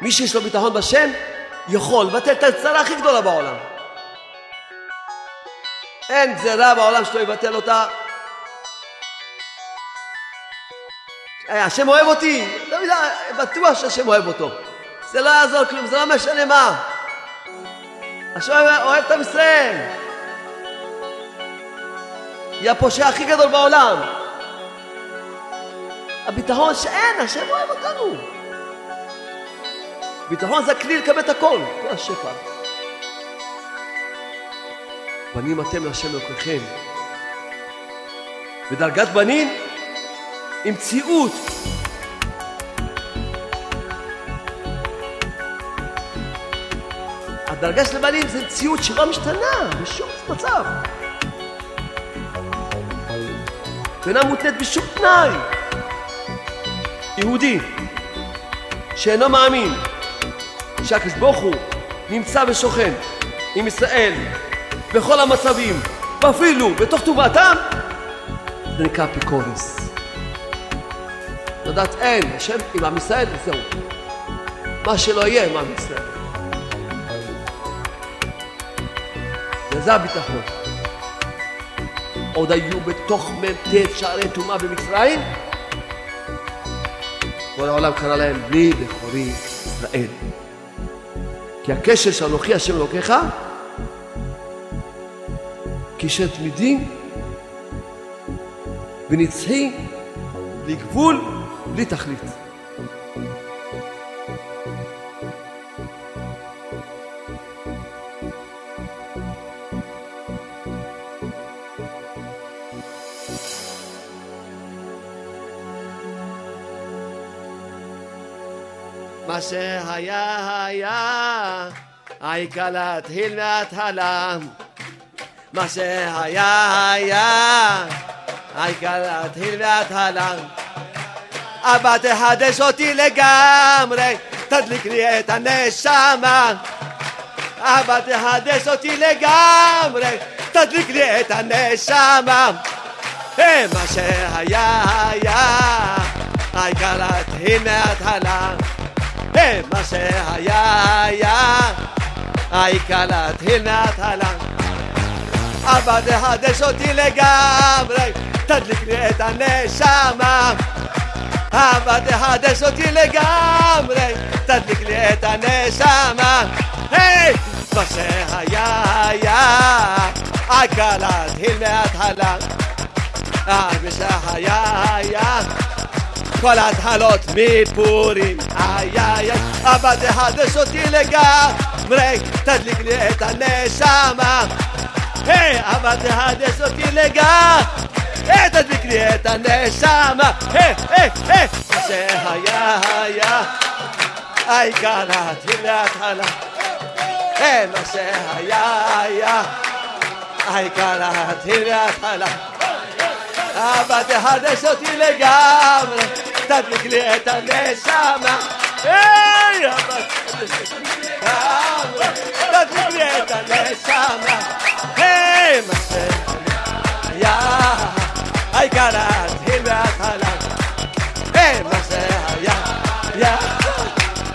מי שיש לו ביטחון בשם, יכול לבטל את הצרה הכי גדולה בעולם. אין גזרה בעולם שלא יבטל אותה. אה, השם אוהב אותי, תמיד בטוח שהשם אוהב אותו. זה לא יעזור כלום, זה לא משנה מה. השם אוהב את עם ישראל. היא הפושע הכי גדול בעולם. הביטחון שאין, השם אוהב אותנו. ביטחון זה הכלי לקבל את הכל, כל השפע. בנים אתם להשם אלוקיכם. בדרגת בנים, עם מציאות. הדרגה של בנים זה מציאות שלא משתנה בשום מצב. ואינה מותנית בשום תנאי. יהודי שאינו מאמין שהקדוש ברוך הוא נמצא ושוכן עם ישראל בכל המצבים, ואפילו בתוך טובעתם, זה נקרא אפיקורס. לדעת אין, השם עם עם ישראל וזהו. מה שלא יהיה עם עם ישראל. וזה הביטחון. עוד היו בתוך מ"ט שערי טומאה במצרים, כל העולם קרא להם בני בכורי ישראל. כי הקשר של אנוכי השם אלוקיך קשר תמידי ונצחי בלי גבול, בלי תכלית. מה שהיה היה, העיקר להתחיל מההתחלה. מה שהיה היה, העיקר להתחיל מההתחלה. אבא תחדש אותי לגמרי, תדליק לי את הנשמה. אבא תחדש אותי לגמרי, תדליק לי את הנשמה. מה שהיה היה, העיקר להתחיל מההתחלה. מה שהיה היה, העיקר להתחיל מההתחלה. אבא תחדש אותי לגמרי, תדליק לי את הנשמה. אבא תחדש אותי לגמרי, תדליק לי את הנשמה. היי! מה שהיה היה, העיקר להתחיל מההתחלה. מה שהיה היה, כל ההתחלות מפורים, איי איי איי, אבא תחדש אותי לגמרי, תדליק לי את הנשמה. היי, אבא תחדש אותי לגמרי, תדליק לי את הנשמה. היי, היי, היי, מה שהיה היה, העיקר להתחיל להתחלה. היי, מה שהיה היה, העיקר להתחיל להתחלה. אבא תחדש אותי לגמרי, תדליק לי את הנשמה. היי, אבא תחדש אותי לגמרי, תדליק לי את הנשמה. היי, מה שהיה, העיקר להתחיל מההתחלה. היי, מה שהיה, היה,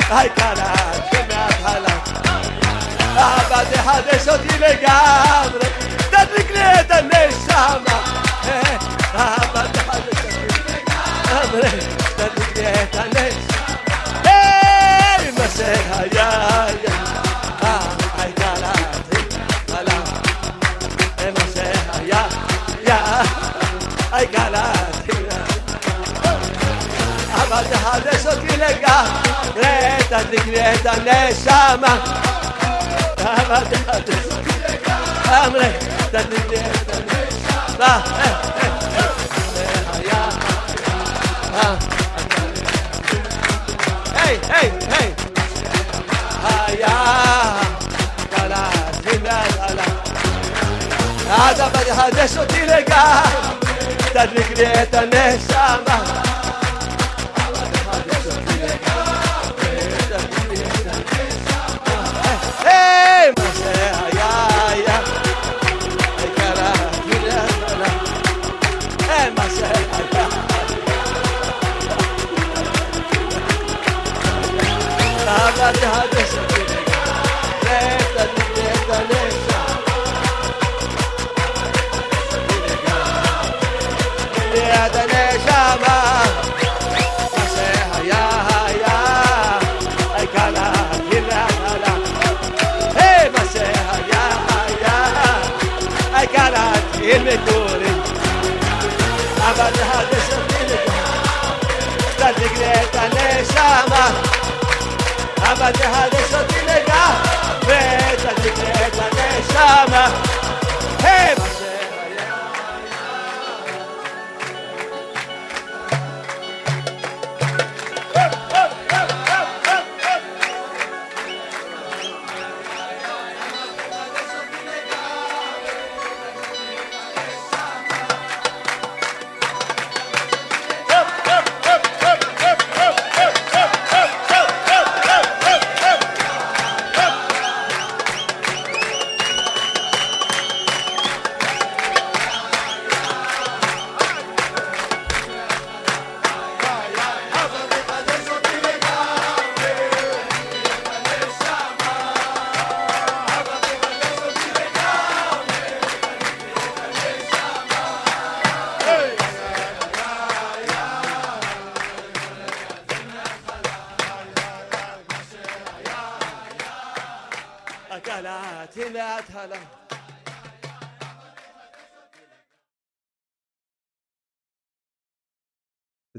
העיקר להתחיל מההתחלה. אבא תחדש אותי לגמרי, תדליק לי את הנשמה. אבא תחדש אותי לגמרי, תדליק לי את הנשמה. היי, מה שהיה היה, העיקר להתחיל מההתחלה. מה שהיה היה, העיקר להתחיל אבא תחדש אותי לגמרי, תדליק לי את خليها تسكت ليتك ليتك אבא תחדש אותי לגמרי, קצת תגלה את הנשמה.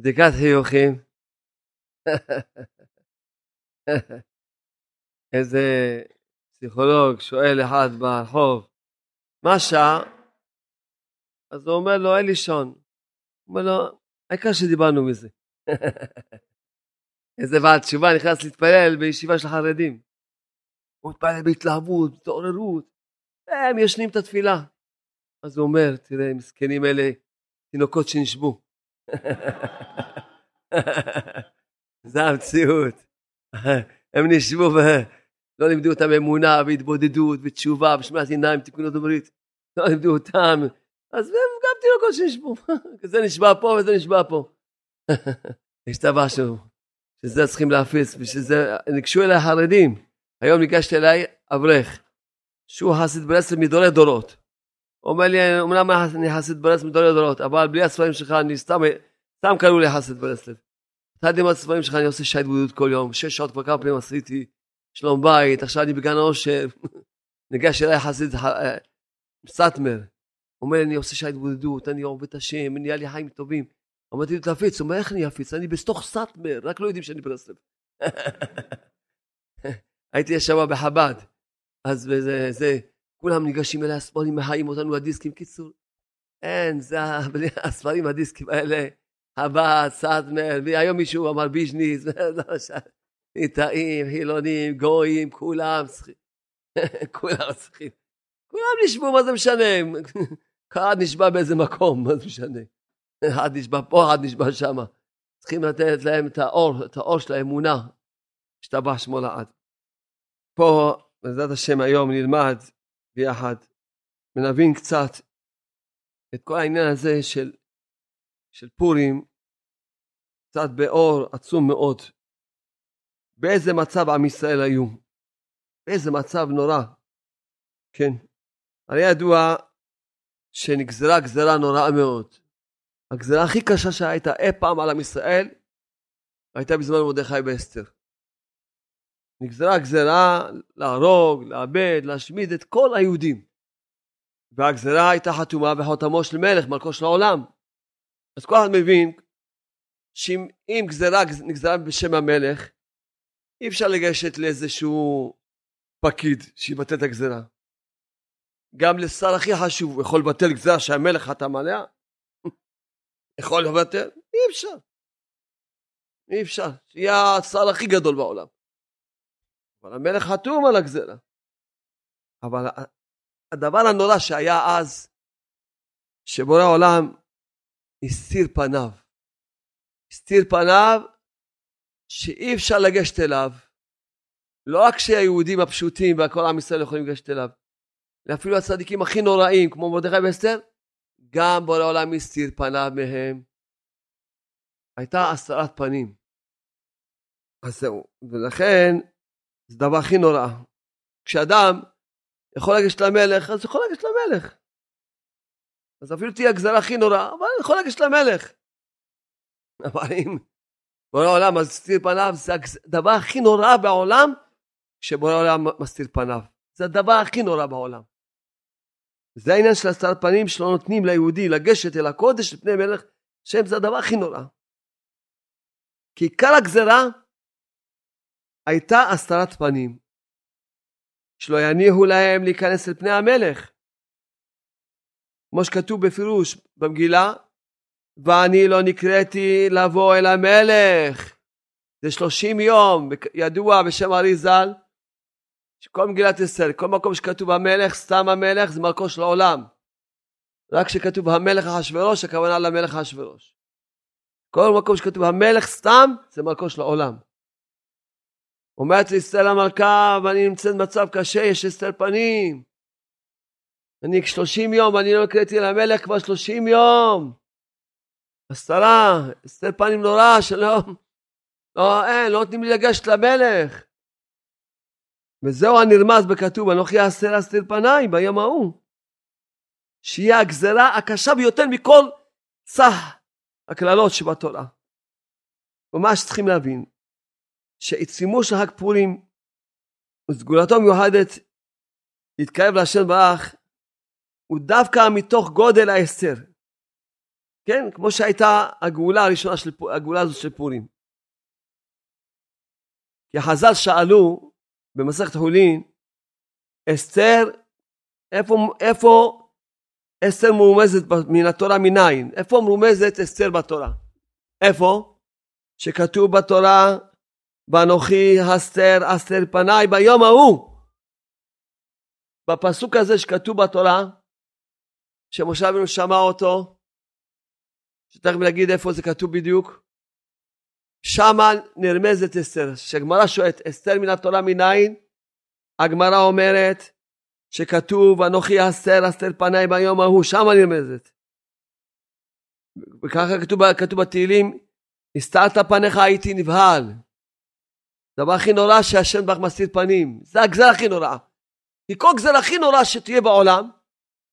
בדיקת חיוכים. איזה פסיכולוג שואל אחד ברחוב, מה שעה? אז הוא אומר לו, אין לי שעון. הוא אומר לו, העיקר שדיברנו מזה. איזה בעל תשובה נכנס להתפלל בישיבה של חרדים. הוא מתפלל בהתלהבות, בהתעוררות, הם ישנים את התפילה. אז הוא אומר, תראה, מסכנים אלה, תינוקות שנשבו. זה המציאות. הם נשבו ולא לימדו אותם אמונה והתבודדות ותשובה ושמיעת עיניים, תיקון הברית. לא לימדו אותם. אז הם גם תינוקות שנשבו. זה נשבע פה וזה נשבע פה. יש את משהו שזה צריכים להפיץ, ושזה, ניגשו אליי חרדים. היום ניגשתי אליי אברך, שהוא חסיד ברסלב מדורי דורות. אומר לי, אמנם אני חסיד ברסלב מדורי דורות, אבל בלי הספרים שלך אני סתם, סתם קראו לי חסיד ברסלב. אחד עם הספרים שלך אני עושה שעת בודדות כל יום, שש שעות כבר כמה פעמים עשיתי, שלום בית, עכשיו אני בגן העושר. ניגש אליי חסיד אה, סאטמר, אומר אני עושה שעת בודדות, אני עובד את השם, נהיה לי חיים טובים. אמרתי לו, תפיץ, הוא אומר, איך אני אפיץ? אני בתוך סאטמר, רק לא יודעים שאני ברסלב. הייתי שם בחב"ד, אז זה, זה, כולם ניגשים אליי, הספרים מחיים אותנו הדיסקים, קיצור, אין, זה הספרים הדיסקים האלה, חב"ד, סאטמר, והיום מישהו אמר ביז'ניס, ליטאים, חילונים, גויים, כולם צריכים, כולם צריכים, כולם נשבו, מה זה משנה? אחד נשבע באיזה מקום, מה זה משנה? אחד נשבע פה, אחד נשבע שם. צריכים לתת להם את האור, את האור של האמונה, השתבח שמו לעד. פה, בעזרת השם, היום נלמד ביחד ונבין קצת את כל העניין הזה של, של פורים, קצת באור עצום מאוד. באיזה מצב עם ישראל היו? באיזה מצב נורא, כן. הרי ידוע שנגזרה גזרה נוראה מאוד. הגזרה הכי קשה שהייתה אי פעם על עם ישראל הייתה בזמן מרדכי ואסתר. נגזרה גזרה להרוג, לאבד, להשמיד את כל היהודים. והגזרה הייתה חתומה בחותמו של מלך, מלכו של העולם. אז כל אחד מבין שאם גזרה נגזרה בשם המלך, אי אפשר לגשת לאיזשהו פקיד שיבטל את הגזרה. גם לשר הכי חשוב הוא יכול לבטל גזרה שהמלך חתם עליה? יכול לבטל? אי אפשר. אי אפשר. שיהיה השר הכי גדול בעולם. אבל המלך חתום על הגזרה. אבל הדבר הנורא שהיה אז, שבורא עולם הסתיר פניו. הסתיר פניו שאי אפשר לגשת אליו. לא רק שהיהודים הפשוטים והכל עם ישראל יכולים לגשת אליו, אלא אפילו הצדיקים הכי נוראים, כמו מרדכי ואסתר, גם בורא עולם הסתיר פניו מהם. הייתה הסתרת פנים. אז זהו, ולכן זה הדבר הכי נורא. כשאדם יכול לגשת למלך, אז יכול לגשת למלך. אז אפילו תהיה הגזרה הכי נוראה, אבל יכול לגשת למלך. אבל אם בורא עולם מסתיר פניו, זה הדבר הכי נורא בעולם, כשבורא עולם מסתיר פניו. זה הדבר הכי נורא בעולם. זה העניין של הסתרת פנים שלא נותנים ליהודי לגשת אל הקודש לפני מלך השם זה הדבר הכי נורא. כי עיקר הגזרה הייתה הסתרת פנים. שלא יניחו להם להיכנס אל פני המלך. כמו שכתוב בפירוש במגילה, ואני לא נקראתי לבוא אל המלך. זה שלושים יום, ידוע בשם ארי ז"ל, שכל מגילת אסתר, כל מקום שכתוב המלך, סתם המלך, זה מלכו של העולם. רק כשכתוב המלך אחשורוש, הכוונה למלך אחשורוש. כל מקום שכתוב המלך סתם, זה מלכו של העולם. אומרת לי אסתר המלכה, ואני נמצאת במצב קשה, יש אסתר פנים. אני שלושים יום, אני לא הקראתי למלך כבר שלושים יום. הסתרה, אסתר פנים נורא, שלא, לא, אין, לא נותנים לי לגשת למלך. וזהו הנרמז בכתוב, אנוכי אסתר אסתר פניי ביום ההוא. שיהיה הגזרה הקשה ביותר מכל צח הקללות שבתורה. ממש צריכים להבין שעיצומו של חג פורים וסגולתו המיוחדת להתקרב להשם ברח הוא דווקא מתוך גודל ההסתר. כן, כמו שהייתה הגאולה הראשונה של הגאולה הזאת של פורים. כי חז"ל שאלו במסכת חולין, אסתר, איפה, איפה אסתר מרומזת מן התורה מניין? איפה מרומזת אסתר בתורה? איפה? שכתוב בתורה, ואנוכי הסתר אסתר פניי ביום ההוא. בפסוק הזה שכתוב בתורה, שמשה רבנו שמע אותו, שתכף נגיד איפה זה כתוב בדיוק, שמה נרמזת אסתר. כשהגמרא שואלת, אסתר מן התורה מניין? הגמרא אומרת שכתוב, אנוכי אסתר אסתר פניי ביום ההוא, שמה נרמזת. וככה כתוב, כתוב בתהילים, הסתרת פניך הייתי נבהל. הדבר הכי נורא שהשם בך מסתיר פנים. זה הגזר הכי נורא. כי כל גזר הכי נורא שתהיה בעולם,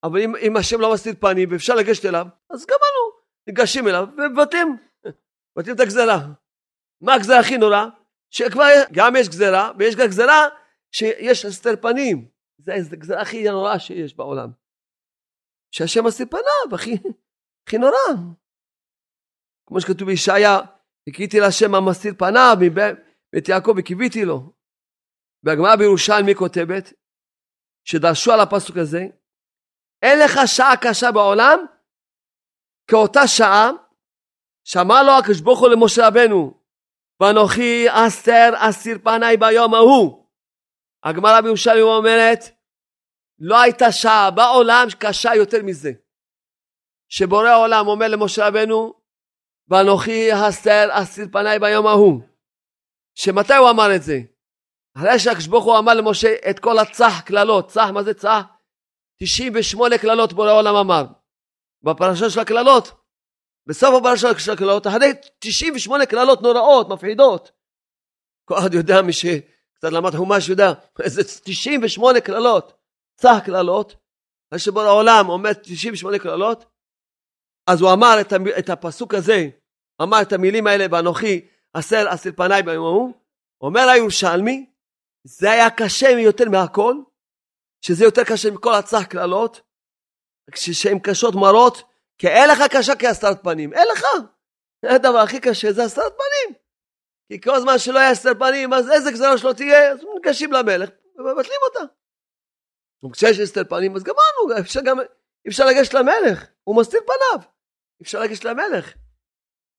אבל אם, אם השם לא מסתיר פנים ואפשר לגשת אליו, אז גמרנו. ניגשים אליו ומבטלים. מבטלים את הגזרה. מה הגזרה הכי נורא? שכבר גם יש גזרה, ויש גם גזרה שיש הסתר פנים. זה הגזרה הכי נוראה שיש בעולם. שהשם מסתיר פניו, הכי, הכי נורא. כמו שכתוב בישעיה, חיכיתי להשם המסתיר פניו מבית יעקב וקיוויתי לו. והגמרא בירושלמי כותבת, שדרשו על הפסוק הזה, אין לך שעה קשה בעולם כאותה שעה שאמר לו הקדוש ברוך הוא למשה רבנו, ואנוכי אסתר אסיר פניי ביום ההוא. הגמרא בירושלים אומרת, לא הייתה שעה בעולם קשה יותר מזה. שבורא העולם אומר למשה רבנו, ואנוכי אסתר אסיר פניי ביום ההוא. שמתי הוא אמר את זה? אחרי שהקדוש ברוך הוא אמר למשה את כל הצח קללות, צח מה זה צח? 98 קללות בורא העולם אמר. בפרשה של הקללות, בסוף הפרשה של הקללות, אחרי 98 קללות נוראות, מפחידות. כל אחד יודע, מי שקצת למד חומש יודע, איזה 98 קללות, צח קללות, אחרי שבורא העולם אומר 98 קללות, אז הוא אמר את, את הפסוק הזה, אמר את המילים האלה, ואנוכי אסר אסר פניי ביום ההוא, אומר הירושלמי, זה היה קשה יותר מהכל, שזה יותר קשה מכל הצח קללות, כשהן קשות מרות, כי אין לך קשה כהסתרת פנים, אין לך. הדבר הכי קשה זה הסתרת פנים. כי כל זמן שלא יהיה הסתרת פנים, אז איזה גזרה שלא תהיה, אז ניגשים למלך ומבטלים אותה. וכשיש הסתר פנים, אז גמרנו, אפשר גם, אפשר לגשת למלך, הוא מסתיר פניו, אפשר לגשת למלך.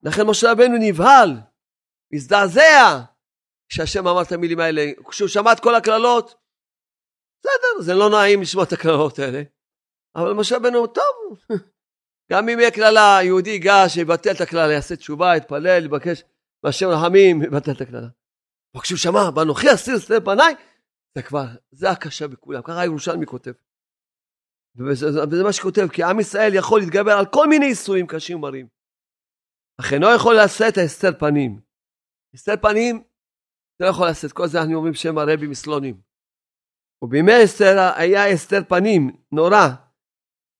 לכן משה רבנו נבהל, הזדעזע, כשהשם אמר את המילים האלה, כשהוא שמע את כל הקללות, בסדר, זה לא נעים לשמוע את הקללות האלה, אבל משה רבנו, טוב, גם אם יהיה קללה, יהודי ייגש, יבטל את הקללה, יעשה תשובה, יתפלל, יבקש מהשם רחמים, יבטל את הקללה. אבל כשהוא שמע, באנוכי אסיר סתר פניי, זה כבר, זה הקשה בכולם, ככה ירושלמי כותב. וזה, וזה מה שכותב, כי עם ישראל יכול להתגבר על כל מיני איסורים קשים ומרים. אך אינו יכול לשאת הסתר פנים. הסתר פנים, זה לא יכול לשאת, כל זה אנחנו אומרים שם הרבי מסלונים. ובימי אסתר היה הסתר פנים נורא,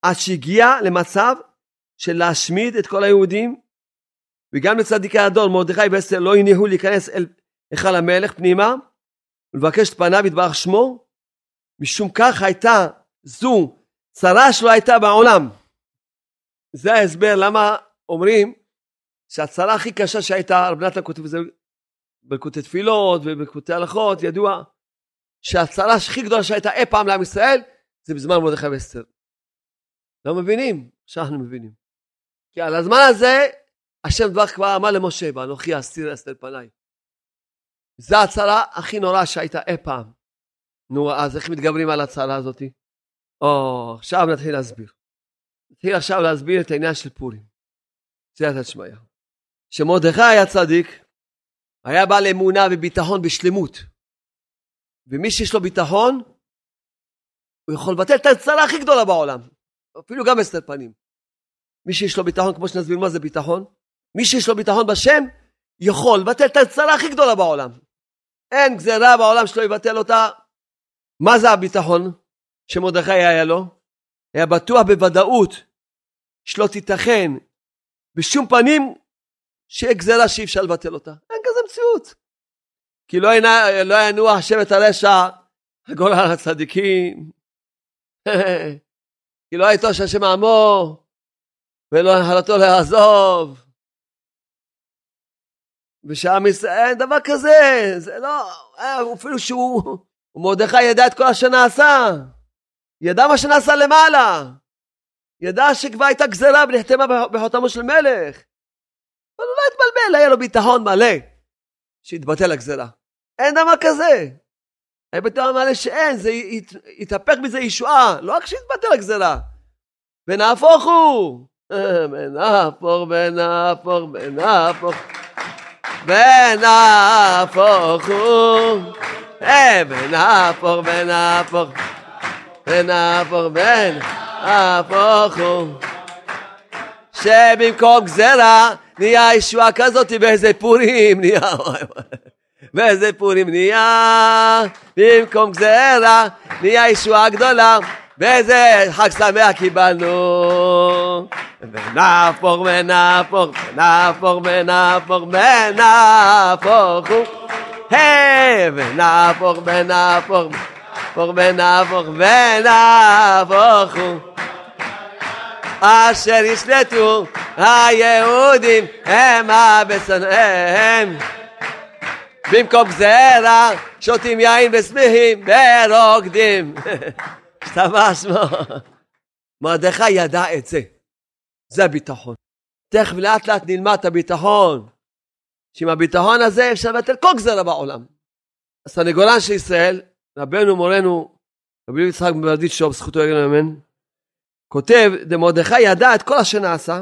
עד שהגיע למצב של להשמיד את כל היהודים, וגם לצדיקי הדור, מרדכי ואסתר לא הניחו להיכנס אל היכל המלך פנימה, ולבקש את פניו יתברך שמו, משום כך הייתה זו צרה שלא הייתה בעולם. זה ההסבר למה אומרים שהצרה הכי קשה שהייתה, רב נתן כותב את זה בלקוטי תפילות ובלקוטי הלכות, ידוע שהצרה הכי גדולה שהייתה אי פעם לעם ישראל, זה בזמן מרדכי ואסתר. לא מבינים? עכשיו אנחנו מבינים. כי על הזמן הזה, השם דבר כבר אמר למשה, ואנוכי אסתיר אסתר פניי. זו הצרה הכי נוראה שהייתה אי פעם. נו, אז איך מתגברים על הצרה הזאת? או, עכשיו נתחיל להסביר. נתחיל עכשיו להסביר את העניין של פורים. סייעתא שמיא. שמרדכי היה צדיק, היה בעל אמונה וביטחון בשלמות. ומי שיש לו ביטחון, הוא יכול לבטל את הצרה הכי גדולה בעולם. אפילו גם הסתר פנים. מי שיש לו ביטחון, כמו שנסביר מה זה ביטחון, מי שיש לו ביטחון בשם, יכול לבטל את הצרה הכי גדולה בעולם. אין גזירה בעולם שלא יבטל אותה. מה זה הביטחון שמרדכי היה לו? היה בטוח בוודאות שלא תיתכן בשום פנים שיהיה גזירה שאי אפשר לבטל אותה. אין כזה מציאות. כי לא, לא ינוע השם את הרשע, הגול על הצדיקים. כי לא יטוש השם עמו, ולא נחלתו לעזוב. ושעם ישראל, אין דבר כזה, זה לא, אה, אפילו שהוא, מרדכי ידע את כל אשר נעשה, ידע מה שנעשה למעלה, ידע שכבר הייתה גזרה ונחתמה בחותמו של מלך, אבל הוא לא התבלבל, היה לו ביטחון מלא שהתבטל הגזרה. אין דבר כזה. ביטחון מלא שאין, זה יתהפך מזה ישועה, לא רק שהתבטל הגזרה. ונהפוך הוא, ונהפוך, ונהפוך, ונהפוך. ונהפוך הוא, ונהפוך, ונהפוך, ונהפוך, ונהפוך הוא. שבמקום גזרה נהיה ישועה כזאת באיזה פורים נהיה, באיזה פורים נהיה, במקום גזרה נהיה ישועה גדולה, באיזה חג שמח קיבלנו. ונהפוך ונהפוך ונהפוך ונהפוך ונהפוך. היי ונהפוך ונהפוך ונהפוך ונהפוך אשר ישלטו היהודים המה בשונאיהם במקום גזרה שותים יין ושמחים ורוקדים. השתבש מרדכי ידע את זה. זה הביטחון. תכף לאט לאט נלמד את הביטחון, שעם הביטחון הזה אפשר לבטל כל גזרה בעולם. הסנגורן של ישראל, רבנו מורנו, רבי יצחק ברדיצ'וב, זכותו יגן אמן, כותב, דמרדכי ידע את כל אשר נעשה,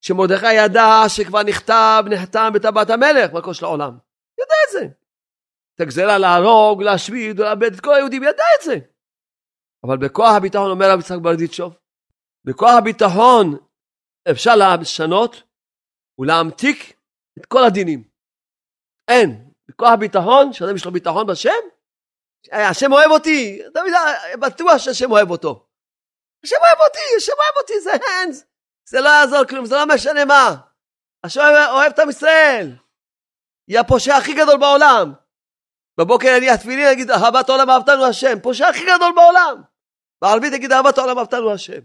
שמרדכי ידע שכבר נכתב, נחתם בטבעת המלך, מלכו של העולם. ידע את זה. את הגזרה להרוג, להשמיד, לאבד את כל היהודים, ידע את זה. אבל בכוח הביטחון אומר רבי יצחק ברדיצ'וב, בכוח הביטחון אפשר לשנות ולהמתיק את כל הדינים. אין. בכוח הביטחון, שאדם יש לו ביטחון בשם, השם אוהב אותי, בטוח שהשם אוהב אותו. השם אוהב אותי, השם אוהב אותי, זה אין, זה לא יעזור כלום, זה לא משנה מה. השם אוהב את עם ישראל. היא הפושע הכי גדול בעולם. בבוקר אני התפילין אגיד אהבת העולם אהבתנו השם, פושע הכי גדול בעולם. בערבית אגיד אהבת העולם אהבתנו השם.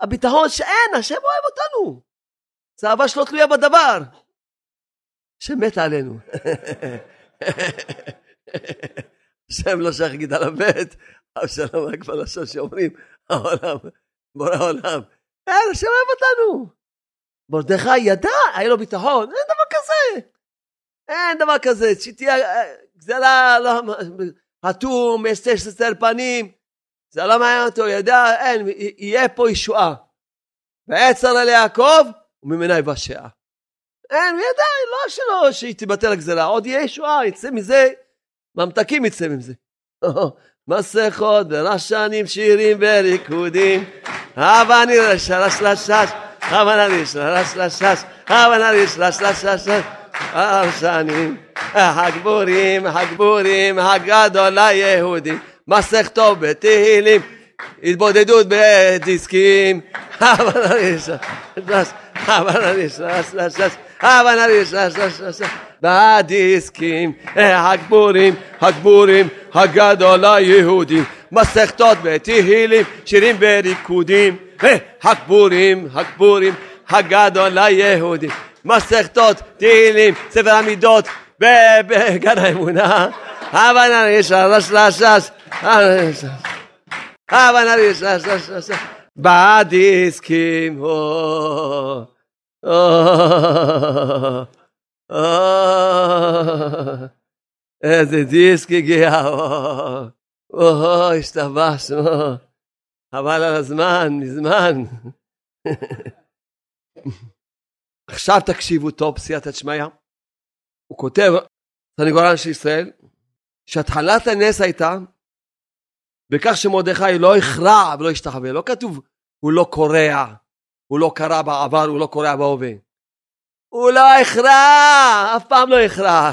הביטחון שאין, השם אוהב אותנו. זה אהבה שלא תלויה בדבר. שמת עלינו. השם לא שייך להגיד על המת, אבל שלום רק בלשון שאומרים, העולם, בורא העולם. השם אוהב אותנו. מרדכי ידע, היה לו ביטחון, אין דבר כזה. אין דבר כזה, שתהיה גזלה, לא, אטום, אסתר פנים, זה לא מעניין אותו, ידע, אין, יהיה פה ישועה. ועצר אל יעקב, וממנה יבשע. אין, ידע, לא שלא, שהיא תבטל הגזרה, עוד יהיה ישועה, יצא מזה, ממתקים יצא מזה. מסכות ורשנים, שירים וריקודים, הבה נראה שלש לשש, הבה נראה שלש לשש, הבה נראה שלש לשש, הרשנים, הגבורים, הגבורים, הגדול היהודים. מסכתו בתהילים, התבודדות בדיסקים, בדיסקים, הגבורים, הגבורים, הגדול היהודים, מסכתות בתהילים, שירים וריקודים, הגבורים, הגבורים, הגדול ליהודים. מסכתות, תהילים, ספר המידות, בגן האמונה. הבה נריש, רש רש רש, הבה נריש, רש רש רש, בדיסקים, איזה דיסק הגיע, או, השתבשנו, חבל על הזמן, מזמן. עכשיו תקשיבו טוב, סייעתא דשמיא. הוא כותב, סניגורן של ישראל, שהתחלת הנס הייתה בכך שמרדכי לא הכרע ולא השתחווה. לא כתוב הוא לא קורע, הוא לא קרע בעבר, הוא לא קורע בהווה. הוא לא הכרע, אף פעם לא הכרע.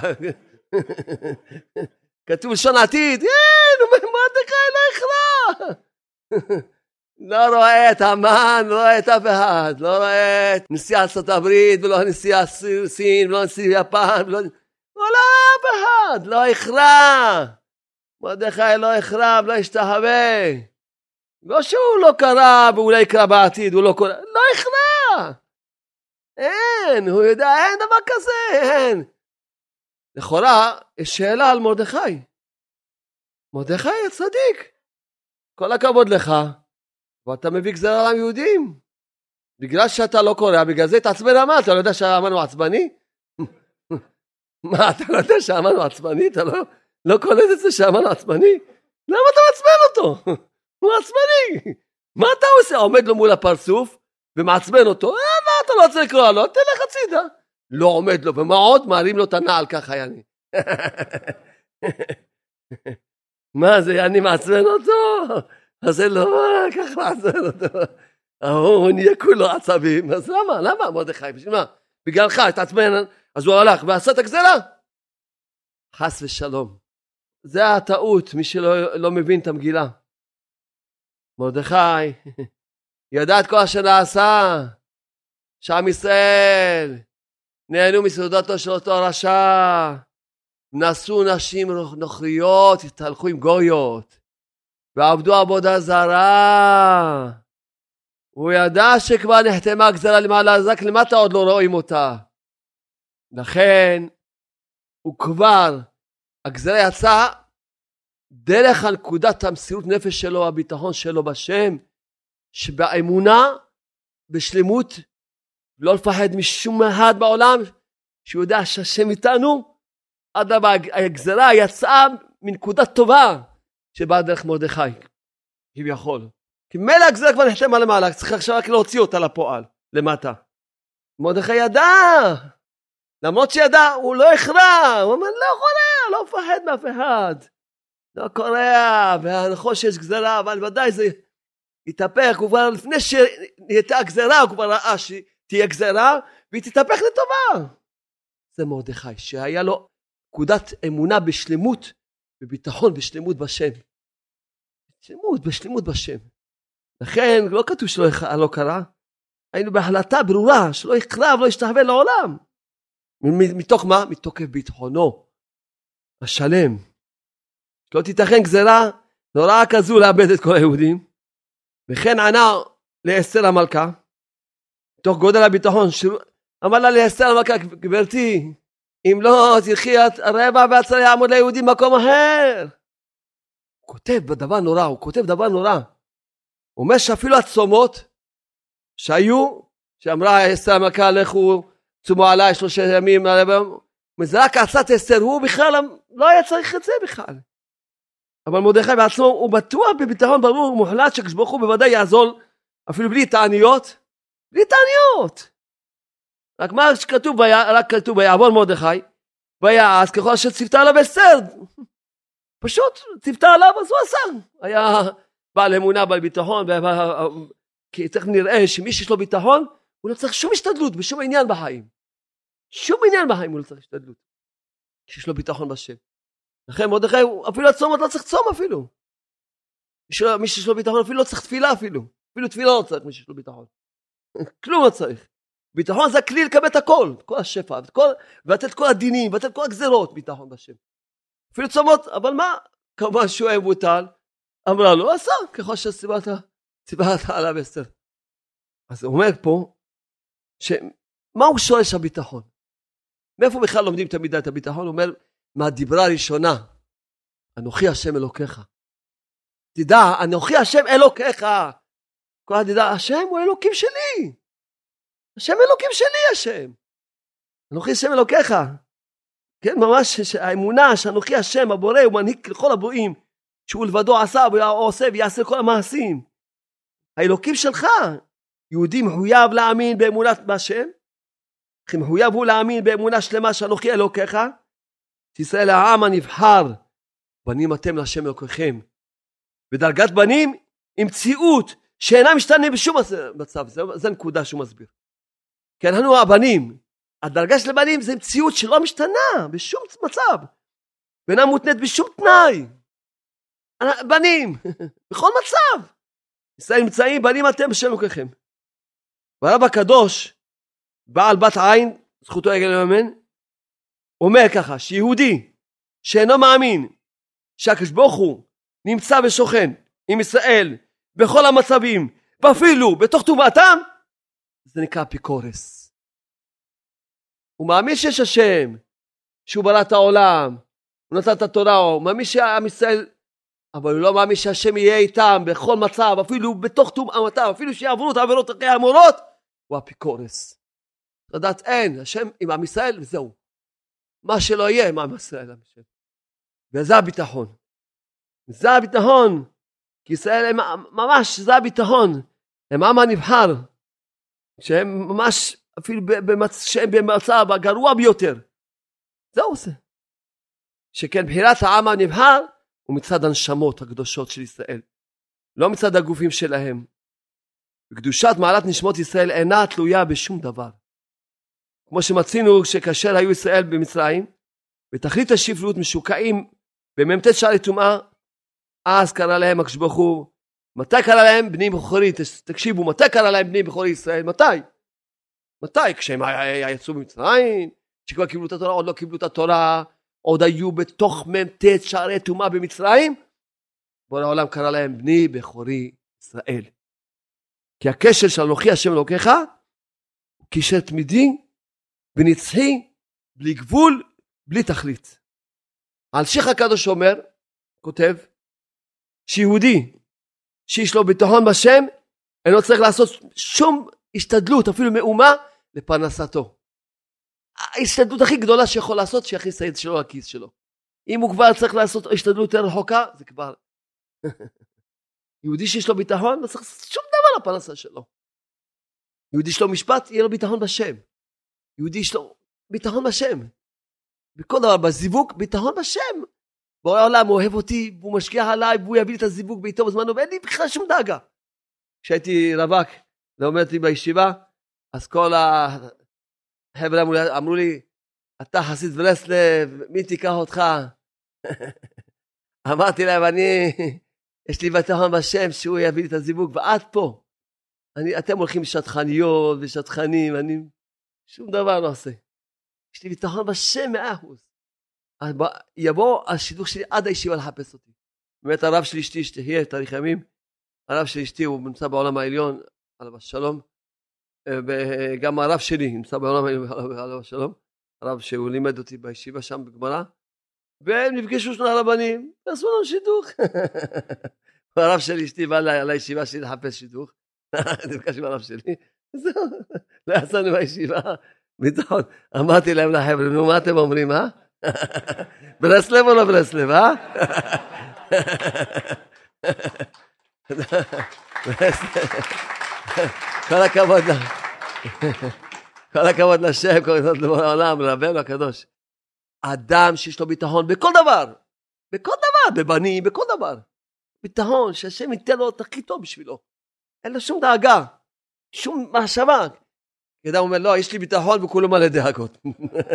כתוב לשון עתיד, כן, מרדכי לא הכרע. לא רואה את המן, לא רואה את אף אחד, לא רואה את נשיא ארצות הברית ולא נשיא סין ולא נשיא יפן, ולא... לא אף אחד, לא הכרע. מרדכי לא הכרע ולא השתחווה. לא שהוא לא קרא ואולי יקרא בעתיד, הוא לא קורא, לא הכרע. אין, הוא יודע, אין דבר כזה, אין. לכאורה, יש שאלה על מרדכי. מרדכי הצדיק. כל הכבוד לך, ואתה מביא גזרה על היהודים. בגלל שאתה לא קורא, בגלל זה תעצבן המן, אתה לא יודע שהמן הוא עצבני? מה, אתה לא יודע שהמן הוא עצבני? אתה לא, לא קולט את זה שהמן הוא עצבני? למה אתה מעצבן אותו? הוא עצבני. מה אתה עושה? עומד לו מול הפרצוף ומעצבן אותו, אה, מה אתה לא רוצה לקרוא לו? תלך הצידה. לא עומד לו, ומה עוד? מעלים לו את הנעל ככה, יעני. מה זה, יעני מעצבן אותו? אז לו, מה, ככה מעצבן אותו. ההוא נהיה כולו עצבים, אז למה, למה מרדכי, בשביל מה? בגללך, התעצבן, אז הוא הלך ועשה את הגזלה. חס ושלום. זה הטעות, מי שלא לא מבין את המגילה. מרדכי ידע את כל אשר נעשה, שעם ישראל נהנו מסעודתו של אותו רשע, נשאו נשים נוכריות, התהלכו עם גויות, ועבדו עבודה זרה. הוא ידע שכבר נחתמה הגזרה למעלה, אז רק למטה עוד לא רואים אותה. לכן, הוא כבר, הגזרה יצאה דרך הנקודת המסירות נפש שלו, הביטחון שלו בשם, שבאמונה, בשלמות, לא לפחד משום אחד בעולם, שהוא יודע שהשם איתנו, אדרבה, הגזרה יצאה מנקודה טובה שבאה דרך מרדכי, כביכול. כי מילא הגזרה כבר נחתמה למעלה, צריך עכשיו רק להוציא אותה לפועל, למטה. מרדכי ידע, למרות שידע, הוא לא הכרע, הוא אומר, לא חולה, לא מפחד מאף אחד. לא קורע, והנכון שיש גזרה, אבל ודאי זה יתהפך, כבר לפני שנהייתה גזרה, הוא כבר ראה שתהיה גזרה, והיא תתהפך לטובה. זה מרדכי, שהיה לו נקודת אמונה בשלמות, בביטחון בשלמות בשם. שלמות, בשלמות בשם. לכן לא כתוב שלא לא קרה, היינו בהחלטה ברורה שלא יקרא ולא ישתחווה לעולם. מתוך מה? מתוקף ביטחונו השלם. שלא תיתכן גזרה נוראה כזו לאבד את כל היהודים. וכן ענה לאסתר המלכה, תוך גודל הביטחון, אמר לה לאסתר המלכה, גברתי, אם לא תלכי הרבע והצרה יעמוד ליהודים במקום אחר. הוא כותב בדבר נורא, הוא כותב דבר נורא. הוא אומר שאפילו הצומות שהיו, שאמרה אסתר המלכה, לכו צומו עליי שלושה ימים, זה רק עצת אסתר, הוא בכלל לא היה צריך את זה בכלל. אבל מרדכי בעצמו הוא בטוח בביטחון ברור ומוחלט שקדוש ברוך הוא בוודאי יעזור אפילו בלי תעניות, בלי תעניות. רק מה שכתוב, רק כתוב ויעבור מרדכי ויעש ככל שציוותה עליו אסתר. פשוט ציוותה עליו אז הוא עשה. היה בעל אמונה, בעל ביטחון, כי תכף נראה שמי שיש לו ביטחון הוא לא צריך שום השתדלות בשום עניין בחיים. שום עניין בחיים הוא לא צריך השתדלות. שיש לו ביטחון בשם. לכן מרדכי, אפילו הצומות לא צריך צום אפילו. מי שיש לו ביטחון אפילו לא צריך תפילה אפילו. אפילו תפילה לא צריך מי שיש לו ביטחון. כלום לא צריך. ביטחון זה הכלי לקבל את הכל, את כל השפע, ואת כל, ולתת כל הדינים, ולתת כל הגזרות, ביטחון בשם. אפילו צומות, אבל מה? כמובן שהוא היה מבוטל, אמרה לו, עשה, ככל שציוורת, ציוורת עליו אסתר. אז הוא אומר פה, שמהו שורש הביטחון? מאיפה בכלל לומדים את המידת הביטחון? הוא אומר, מהדיברה הראשונה, אנוכי השם אלוקיך. תדע, אנוכי השם אלוקיך. כל אחד ידע, השם הוא אלוקים שלי. השם אלוקים שלי השם. אנוכי השם אלוקיך. כן, ממש האמונה שאנוכי השם הבורא הוא מנהיג לכל הבואים, שהוא לבדו עשה ועושה ויעשה כל המעשים. האלוקים שלך, יהודי מחויב להאמין באמונת בהשם, מחויב הוא להאמין באמונה שלמה שאנוכי אלוקיך, שישראל העם הנבחר, בנים אתם להשם אלוקיכם. ודרגת בנים עם מציאות שאינה משתנה בשום מצב, זו הנקודה שהוא מסביר. כי אנחנו הבנים, הדרגה של הבנים זה מציאות שלא משתנה בשום מצב, ואינה מותנית בשום תנאי. בנים, בכל מצב. ישראל נמצאים, בנים אתם בשם אלוקיכם. והרב הקדוש, בעל בת עין, זכותו יגן לממן, אומר ככה, שיהודי שאינו מאמין שהקדוש ברוך הוא נמצא ושוכן עם ישראל בכל המצבים, ואפילו בתוך טומאתם, זה נקרא אפיקורס. הוא מאמין שיש השם, שהוא ברא את העולם, הוא נתן את התורה, הוא מאמין שעם ישראל, אבל הוא לא מאמין שהשם יהיה איתם בכל מצב, אפילו בתוך טומאתם, אפילו שיעברו את העבירות אחרי המורות, הוא אפיקורס. לדעת אין, השם עם עם ישראל וזהו. מה שלא יהיה עם עם ישראל. וזה הביטחון. זה הביטחון. כי ישראל הם ממש, זה הביטחון. הם עם הנבחר. שהם ממש, אפילו במצ... שהם במצב הגרוע ביותר. זה. שכן בחירת העם הנבחר הוא מצד הנשמות הקדושות של ישראל. לא מצד הגופים שלהם. וקדושת מעלת נשמות ישראל אינה תלויה בשום דבר. כמו שמצינו שכאשר היו ישראל במצרים, בתכלית השפלות משוקעים במ"ט שערי טומאה, אז קרא להם הקדוש ברוך הוא, מתי קרא להם בני בכורי, תקשיבו, מתי קרא להם בני בכורי ישראל? מתי? מתי? כשהם יצאו במצרים? שכבר קיבלו את התורה, עוד לא קיבלו את התורה, עוד היו בתוך מ"ט שערי טומאה במצרים? בורא העולם קרא להם בני בכורי ישראל. כי הקשר של אנוכי השם אלוקיך קשר תמידי ונצחי, בלי גבול, בלי תכלית. על שיח הקדוש אומר, כותב, שיהודי שיש לו ביטחון בשם, אינו צריך לעשות שום השתדלות, אפילו מאומה, לפרנסתו. ההשתדלות הכי גדולה שיכול לעשות, שיכניס את היד שלו לכיס שלו. אם הוא כבר צריך לעשות השתדלות יותר רחוקה, זה כבר... יהודי שיש לו ביטחון, לא צריך לעשות שום דבר לפרנסה שלו. יהודי שיש לו משפט, יהיה לו ביטחון בשם. יהודי יש לו ביטחון בשם. בכל דבר, בזיווג, ביטחון בשם. בורא העולם אוהב אותי, והוא משקיע עליי, והוא יביא לי את הזיווג בעיתו בזמנו, ואין לי בכלל שום דאגה. כשהייתי רווק, ולומד אותי בישיבה, אז כל החבר'ה אמרו, אמרו לי, אתה חסיד ברסלב, מי תיקח אותך? אמרתי להם, אני, יש לי ביטחון בשם שהוא יביא לי את הזיווג, ועד פה. אני, אתם הולכים שטחניות ושטחנים, אני שום דבר לא עושה. יש לי ביטחון בשם מאה אחוז. יבוא השידוך שלי עד הישיבה לחפש אותי. באמת הרב של אשתי, שתהיה תאריך ימים, הרב של אשתי הוא נמצא בעולם העליון, עליו השלום, וגם הרב שלי נמצא בעולם העליון, עליו השלום, הרב שהוא לימד אותי בישיבה שם בגמרא, והם נפגשו שני הרבנים, ועשו לנו שידוך. הרב של אשתי בא לישיבה שלי לחפש שידוך, נפגש עם הרב שלי, לא יצאנו בישיבה, ביטחון. אמרתי להם לחבר'ה, נו, מה אתם אומרים, אה? ברסלב או לא ברסלב, אה? כל הכבוד כל הכבוד לשם, כל הכבוד לעולם, לרבנו הקדוש. אדם שיש לו ביטחון בכל דבר, בכל דבר, בבנים, בכל דבר. ביטחון, שהשם ייתן לו את הכי טוב בשבילו. אין לו שום דאגה. שום מחשבה. אדם אומר, לא, יש לי ביטחון וכולו מלא דאגות.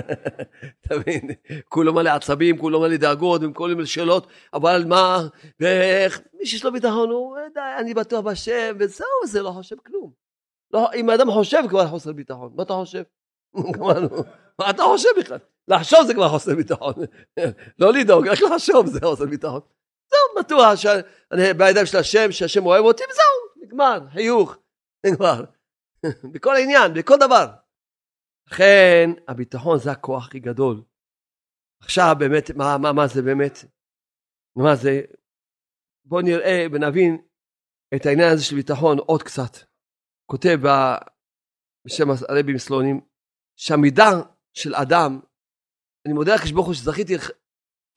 אתה מבין? כולו מלא עצבים, כולו מלא דאגות, כל מיני שאלות, אבל מה, ואיך, מי שיש לו ביטחון, הוא, די, אני בטוח בשם, וזהו, זה לא חושב כלום. לא, אם האדם חושב, כבר חוסר ביטחון. מה אתה חושב? מה אתה חושב בכלל? לחשוב זה כבר חוסר ביטחון. לא לדאוג, רק לחשוב זה חוסר ביטחון. זהו, בטוח שאני בידיים של השם, שהשם אוהב אותי, וזהו, נגמר, חיוך. נגמר. בכל עניין, בכל דבר. לכן הביטחון זה הכוח הכי גדול. עכשיו באמת, מה, מה, מה זה באמת? מה זה? בואו נראה ונבין את העניין הזה של ביטחון עוד קצת. כותב בשם הרבי מסלונים, שהמידה של אדם, אני מודה ברוך הוא שזכיתי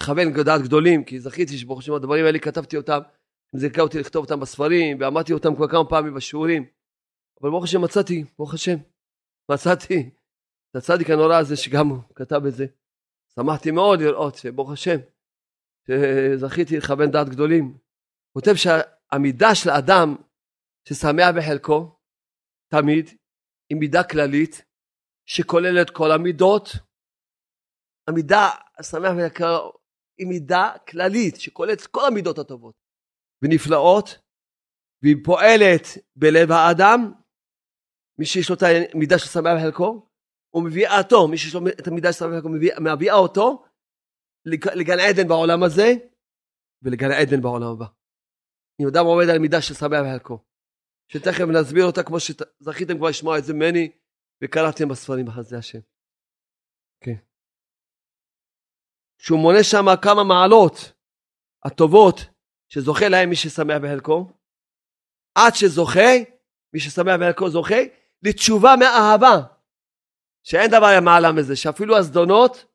לכוון לדעת גדולים, כי זכיתי שברוך השם הדברים האלה כתבתי אותם, זה זיכה אותי לכתוב אותם בספרים, ואמרתי אותם כבר כמה פעמים בשיעורים, אבל ברוך השם מצאתי, ברוך השם, מצאתי את הצדיק הנורא הזה שגם הוא כתב את זה. שמחתי מאוד לראות שברוך השם, שזכיתי לכוון דעת גדולים. הוא כותב שהמידה של אדם ששמח בחלקו, תמיד, היא מידה כללית, שכוללת כל המידות. המידה, השמח בחלקו, היא מידה כללית, שכוללת כל המידות הטובות ונפלאות, והיא פועלת בלב האדם, מי שיש לו את המידה של שמח בחלקו, הוא מביא אותו, מי שיש לו את המידה של שמח בחלקו, מביאה אותו לגן עדן בעולם הזה ולגן עדן בעולם הבא. אם אדם עומד על מידה של שמח בחלקו, שתכף נסביר אותה כמו שזכיתם כבר לשמוע את זה ממני וקראתם בספרים בחסדי השם. כן. שהוא מונה שם כמה מעלות הטובות שזוכה להם מי ששמח בחלקו, עד שזוכה, מי ששמח בחלקו זוכה, לתשובה מאהבה. שאין דבר מעלה מזה, שאפילו הזדונות,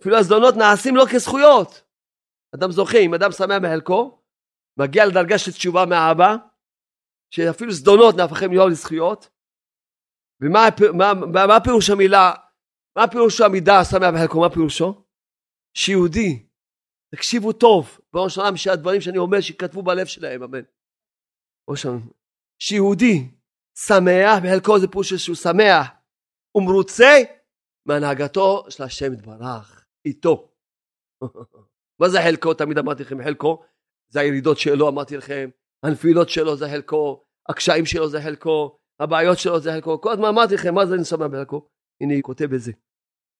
אפילו הזדונות נעשים לו כזכויות. אדם זוכה, אם אדם שמח בחלקו, מגיע לדרגה של תשובה מאהבה, שאפילו זדונות נהפכים להיות לזכויות. ומה מה, מה, מה פירוש המילה, מה פירוש המידה שמח בחלקו, מה פירושו? שיהודי, תקשיבו טוב, בראש העולם שהדברים שאני אומר שיכתבו בלב שלהם, אמן. שיהודי שמח בחלקו זה פירוש שהוא שמח ומרוצה מהנהגתו של השם יתברך, איתו. מה זה חלקו? תמיד אמרתי לכם חלקו, זה הירידות שלו, אמרתי לכם, הנפילות שלו זה חלקו, הקשיים שלו זה חלקו, הבעיות שלו זה חלקו, כל הזמן אמרתי לכם, מה זה נשמע בחלקו? הנה, היא כותב בזה.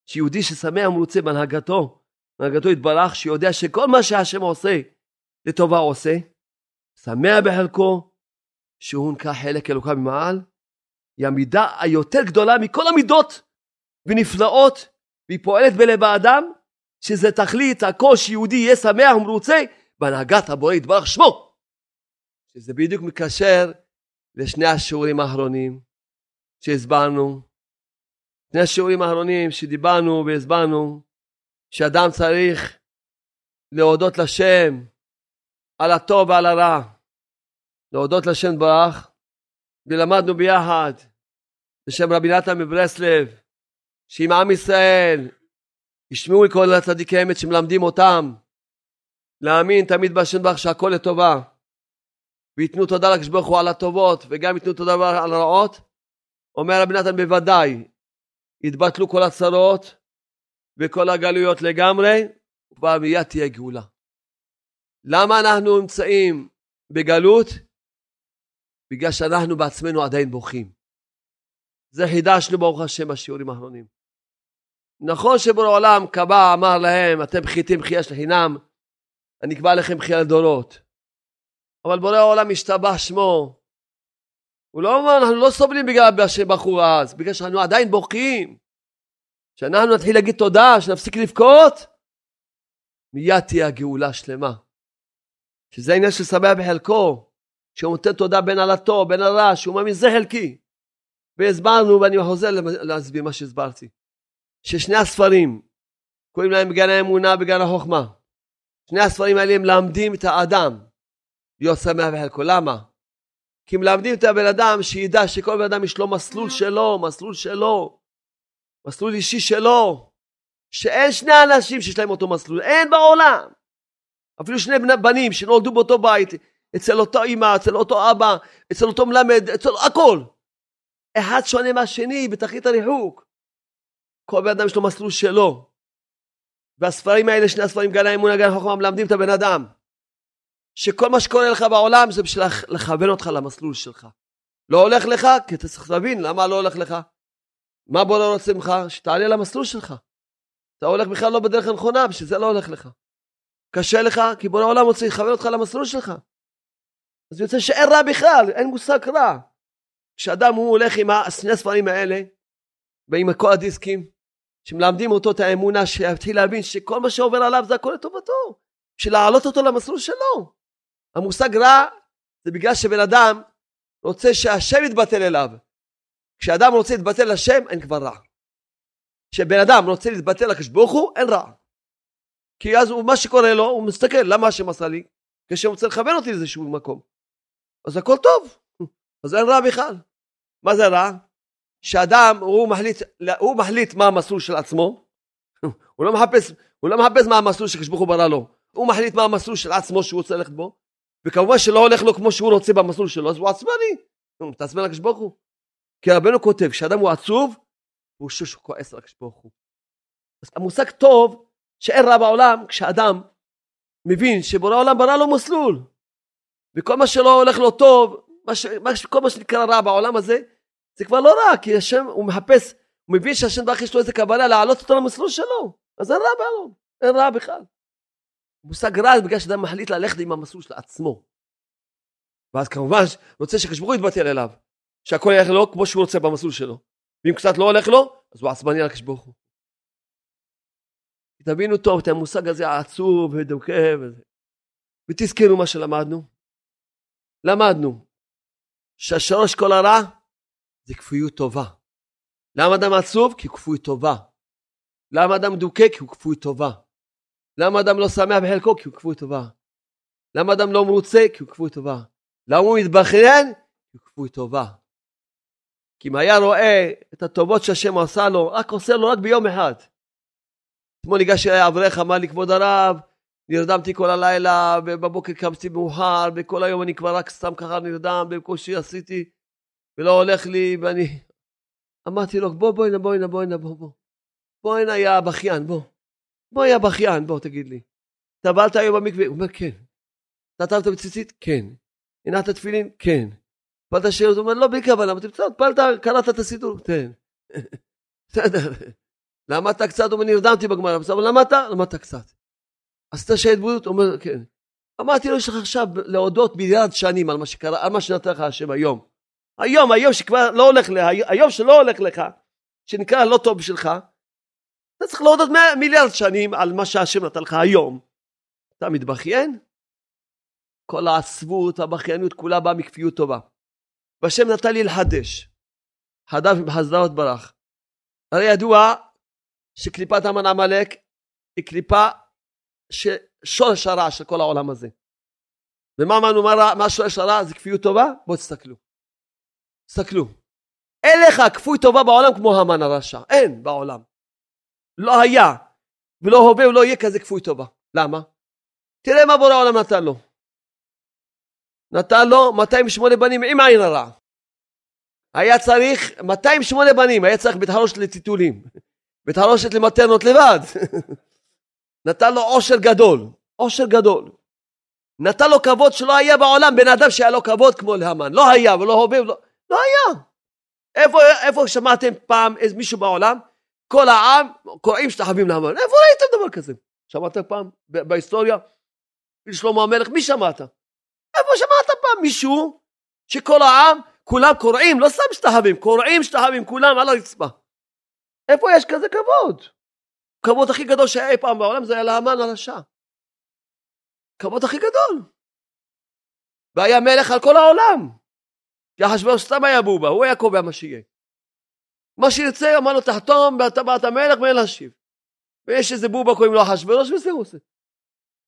שיהודי ששמח ומרוצה בהנהגתו, בהנהגתו יתברך, שיודע שכל מה שהשם עושה, לטובה עושה, שמח בחלקו, שהוא נקרא חלק אלוקה ממעל, היא המידה היותר גדולה מכל המידות ונפלאות, והיא פועלת בלב האדם, שזה תכלית הכל שיהודי יהיה שמח ומרוצה בהנהגת הבורא יתברך שמו. שזה בדיוק מקשר לשני השיעורים האחרונים שהסברנו. שני השיעורים האחרונים שדיברנו והסברנו שאדם צריך להודות לשם על הטוב ועל הרע. להודות לשם ברך, ולמדנו ביחד בשם רבי נתן מברסלב, שעם עם ישראל ישמעו לכל הצדיקי אמת שמלמדים אותם להאמין תמיד בהשם ברך שהכל לטובה וייתנו תודה לקדוש ברוך הוא על הטובות וגם ייתנו תודה על הרעות אומר רבי נתן בוודאי יתבטלו כל הצרות וכל הגלויות לגמרי וכבר תהיה גאולה. למה אנחנו נמצאים בגלות? בגלל שאנחנו בעצמנו עדיין בוכים. זה חידשנו ברוך השם בשיעורים האחרונים. נכון שבורא עולם קבע, אמר להם, אתם בחיתים בחייה של חינם, אני אקבע לכם בחייה לדורות. אבל בורא העולם השתבח שמו. הוא לא אומר, אנחנו לא סובלים בגלל שבחור אז, בגלל שאנחנו עדיין בוכים. כשאנחנו נתחיל להגיד תודה, שנפסיק לבכות, מיד תהיה הגאולה שלמה. שזה העניין של שמח בחלקו, שהוא נותן תודה בין על הטוב, בין על הרע, שהוא מאמין זה חלקי. והסברנו, ואני חוזר להסביר מה שהסברתי, ששני הספרים, קוראים להם בגן האמונה ובגן החוכמה. שני הספרים האלה מלמדים את האדם להיות שמח בחלקו. למה? כי מלמדים את הבן אדם שידע שכל בן אדם יש לו מסלול שלו, מסלול שלו, מסלול אישי שלו, שאין שני אנשים שיש להם אותו מסלול, אין בעולם. אפילו שני בנים שנולדו באותו בית, אצל אותו אמא, אצל אותו אבא, אצל אותו מלמד, אצל הכל. אחד שונה מהשני בתכלית הריחוק. כל בן אדם יש לו מסלול שלו. והספרים האלה, שני הספרים, גן האמונה, גן החוכמה, מלמדים את הבן אדם. שכל מה שקורה לך בעולם זה בשביל לכוון אותך למסלול שלך. לא הולך לך, כי אתה צריך להבין למה לא הולך לך. מה בוא לא רוצה ממך? שתעלה למסלול שלך. אתה הולך בכלל לא בדרך הנכונה, בשביל זה לא הולך לך. קשה לך, כי בורא העולם רוצה לכוון אותך למסלול שלך. אז יוצא שאין רע בכלל, אין מושג רע. כשאדם הוא הולך עם שני הספרים האלה, ועם כל הדיסקים, שמלמדים אותו את האמונה, שיתחיל להבין שכל מה שעובר עליו זה הכל לטובתו, בשביל להעלות אותו למסלול שלו. המושג רע זה בגלל שבן אדם רוצה שהשם יתבטל אליו. כשאדם רוצה להתבטל לשם, אין כבר רע. כשבן אדם רוצה להתבטל לקדוש ברוך הוא, אין רע. כי אז הוא, מה שקורה לו, הוא מסתכל, למה השם עשה לי? כשהוא רוצה לכוון אותי לאיזשהו מקום. אז הכל טוב, אז אין רע בכלל. מה זה רע? שאדם, הוא מחליט, הוא מחליט מה המסלול של עצמו, הוא לא מחפש, הוא לא מחפש מה המסלול שקדוש ברוך הוא ברא לו, הוא מחליט מה המסלול של עצמו שהוא רוצה ללכת בו, וכמובן שלא הולך לו כמו שהוא רוצה במסלול שלו, אז הוא עצבני. הוא מתעצבן לקדוש ברוך הוא. כי רבנו כותב, כשאדם הוא עצוב, הוא שוב שהוא כועס על הקדוש ברוך הוא. אז המושג טוב, שאין רע בעולם, כשאדם מבין שבורא העולם ברא לו מסלול, וכל מה שלא הולך לו טוב, מה ש... כל מה שנקרא רע בעולם הזה, זה כבר לא רע, כי השם, הוא מחפש, הוא מבין שהשם ברוך יש לו איזה קבלה להעלות אותו למסלול שלו, אז אין רע בעולם, אין רע בכלל. מושג רע בגלל שאדם מחליט ללכת עם המסלול של עצמו. ואז כמובן רוצה שקשברו יתבטל אליו, שהכל ילך לו כמו שהוא רוצה במסלול שלו. ואם קצת לא הולך לו, אז הוא עצבני על הקשברו. תבינו טוב את המושג הזה העצוב ודוקה וזה. ותזכרו מה שלמדנו. למדנו שהשורש כל הרע זה כפיות טובה. למה אדם עצוב? כי הוא כפוי טובה. למה אדם מדוכא? כי הוא כפוי טובה. למה אדם לא שמח בחלקו? כי הוא כפוי טובה. למה אדם לא מרוצה? כי הוא כפוי טובה. למה הוא מתבכיין? כי הוא כפוי טובה. כי אם היה רואה את הטובות שהשם עשה לו, רק עושה לו רק ביום אחד. אתמול ניגש אליי אברך, אמר לי, כבוד הרב, נרדמתי כל הלילה, ובבוקר קמתי מאוחר, וכל היום אני כבר רק סתם ככה נרדם, בקושי עשיתי, ולא הולך לי, ואני... אמרתי לו, בוא, בוא הנה, בוא הנה, בוא הנה, בוא, בוא. בוא הנה, יא בכיין, בוא. בוא, יא בכיין, בוא, תגיד לי. טבלת היום במקווה? הוא אומר, כן. נטלת בציצית? כן. הנעת תפילין? כן. פלת שירות? הוא אומר, לא בכוונה, אבל תמצא, פלת, קראת את הסידור? תן. בסדר. למדת קצת? הוא אומר, נרדמתי בגמרא. בסדר, למדת? למדת קצת. עשית שעת בריאות? הוא אומר, כן. אמרתי לו, יש לך עכשיו להודות מיליארד שנים על מה שקרה, על מה שנתן לך השם היום. היום, היום שכבר לא הולך לך, היום שלא הולך לך, שנקרא לא טוב בשבילך, אתה צריך להודות מיליארד שנים על מה שהשם נתן לך היום. אתה מתבכיין? כל העצבות, הבכיינות, כולה באה מכפיות טובה. והשם נתן לי לחדש. חדש בחסדאות ברח. הרי ידוע שקליפת המן עמלק היא קליפה ששורש הרע של כל העולם הזה. ומה אמרנו, מה, מה שורש הרע? זה כפיות טובה? בואו תסתכלו. תסתכלו. אין לך כפוי טובה בעולם כמו המן הרשע. אין בעולם. לא היה, ולא הווה ולא יהיה כזה כפוי טובה. למה? תראה מה בורא העולם נתן לו. נתן לו 208 בנים עם עין הרע. היה צריך 208 בנים, היה צריך בית חרושת לטיטולים, בית חרושת למטרנות לבד. נתן לו עושר גדול, עושר גדול. נתן לו כבוד שלא היה בעולם בן אדם שהיה לו כבוד כמו להמן. לא היה ולא הווה ולא... לא היה. איפה, איפה שמעתם פעם איזה מישהו בעולם? כל העם קוראים שתחבים להמן. איפה ראיתם דבר כזה? שמעת פעם בהיסטוריה? שלמה המלך, מי שמעת? איפה שמעת פעם מישהו שכל העם, כולם קוראים, לא סתם שתחבים, קוראים שתחבים, כולם על הרצפה. איפה יש כזה כבוד? הכבוד הכי גדול שהיה אי פעם בעולם זה היה להמן הרשע. כבוד הכי גדול. והיה מלך על כל העולם. אחשוורוש סתם היה בובה, הוא היה קובע מה שיהיה. מה שירצה, אמר לו תחתום בטבעת המלך ואין להשיב. ויש איזה בובה קוראים לו אחשוורוש וזהו זה.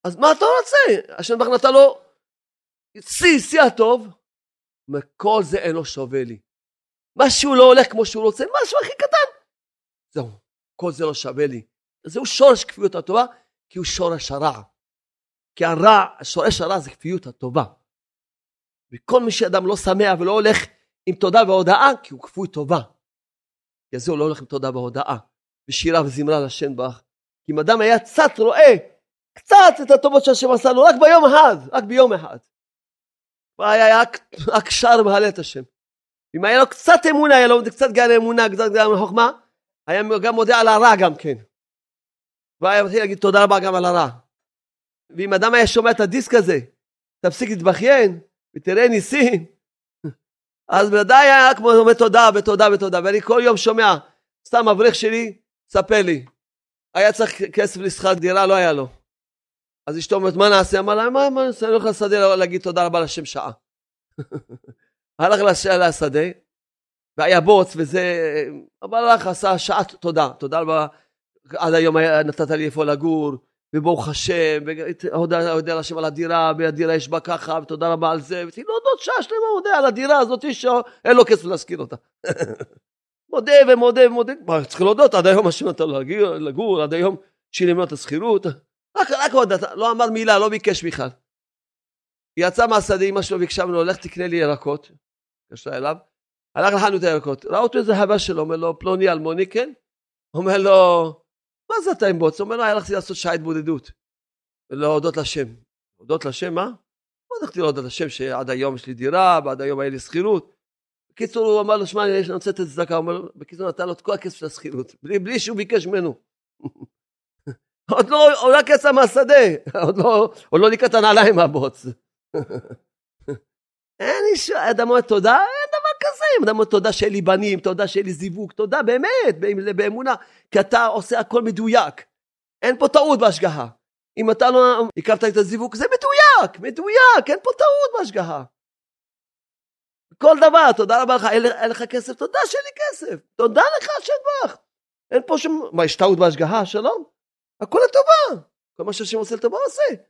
אז מה אתה רוצה? השם ברוך נתן לו שיא, שיא הטוב. מכל זה אין לו שווה לי. משהו לא הולך כמו שהוא רוצה, משהו הכי קטן. זהו, כל זה לא שווה לי. זהו שורש כפיות הטובה, כי הוא שורש הרע. כי הרע, שורש הרע זה כפיות הטובה. וכל מי שאדם לא שמח ולא הולך עם תודה והודאה, כי הוא כפוי טובה. כי זה הוא לא הולך עם תודה והודאה, ושירה וזמרה לשם בך. כי אם אדם היה קצת רואה, קצת את הטובות שהשם עשה לו, רק ביום אחד, רק ביום אחד. והיה רק שר מהלל את השם. אם היה לו קצת אמונה, היה לו קצת גן אמונה, קצת גן חוכמה, היה גם מודה על הרע גם כן. והיה מתחיל להגיד תודה רבה גם על הרע. ואם אדם היה שומע את הדיסק הזה, תפסיק להתבכיין, ותראה ניסים. אז ודאי היה כמו אומר תודה ותודה ותודה, ואני כל יום שומע, סתם אברך שלי, ספר לי. היה צריך כסף לשכר דירה, לא היה לו. אז אשתו אומרת, מה נעשה? אמר לה, מה, מה? אני הולך לשדה להגיד תודה רבה לשם שעה. הלך לשדה, והיה בוץ וזה, אבל הלך, עשה שעת תודה, תודה רבה, עד היום נתת לי איפה לגור, וברוך השם, והודה להשם על הדירה, והדירה יש בה ככה, ותודה רבה על זה, ותגיד להודות שעה שלמה, מודה על הדירה הזאת, שאין לו כסף להשכיר אותה. מודה ומודה ומודה, מה, צריך להודות, עד היום השם נתן לו לגור, עד היום שילם לו את השכירות, רק, רק עוד, לא אמר מילה, לא ביקש בכלל. יצא מהשדה, אמא שלו ביקשה ממנו, לך תקנה לי ירקות, התקשרה אליו, הלך לחנות הירקות, ראה אותו איזה הבא שלו, אומר לו, פלוני אלמוני, כן? אומר לו, מה זה אתה עם בוץ? אומר לו, הלכתי לעשות שעה התבודדות, להודות לשם. להודות לשם, מה? מה הלכתי להודות לשם שעד היום יש לי דירה, ועד היום היה לי שכירות. בקיצור, הוא אמר לו, שמע, אני רוצה לתת צדקה, הוא אומר בקיצור, נתן לו את כל הכסף של השכירות, בלי, בלי שהוא ביקש ממנו. עוד לא, הוא רק יצא מהשדה, עוד לא, עוד לא ניקה את הנעליים מהבוץ. אין איש, אדם אומר תודה, אין דבר אם אדם אומר תודה שאין לי בנים, תודה שאין לי זיווג, תודה באמת, באמונה, כי אתה עושה הכל מדויק. אין פה טעות בהשגחה. אם אתה לא הכרת את הזיווג, זה מדויק, מדויק, אין פה טעות בהשגחה. כל דבר, תודה רבה לך, אין, אין לך כסף, תודה שאין לי כסף, תודה לך השם ברך. אין פה שום, מה, יש טעות בהשגחה? שלום? הכל לטובה. כל מה שהשם עושה לטובה עושה.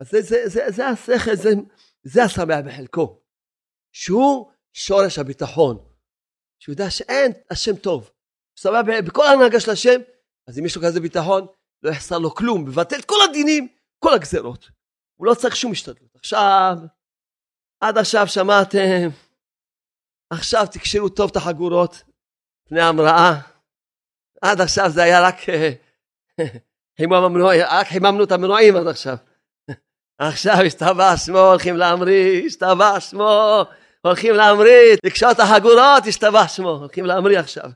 אז זה, זה, זה, זה השכל, זה, זה השמח בחלקו. שהוא שורש הביטחון. שהוא יודע שאין השם טוב. הוא בכל ההנהגה של השם, אז אם יש לו כזה ביטחון, לא יחסר לו כלום, מבטל את כל הדינים, כל הגזרות. הוא לא צריך שום השתדלות. עכשיו, עד עכשיו שמעתם, עכשיו תקשרו טוב את החגורות, פני המראה. עד עכשיו זה היה רק חימום המנועים, רק חיממנו את המנועים עד עכשיו. עכשיו השתבח שמו, הולכים להמריא, השתבח שמו, הולכים להמריא, לקשור את החגורות, השתבח שמו, הולכים להמריא עכשיו.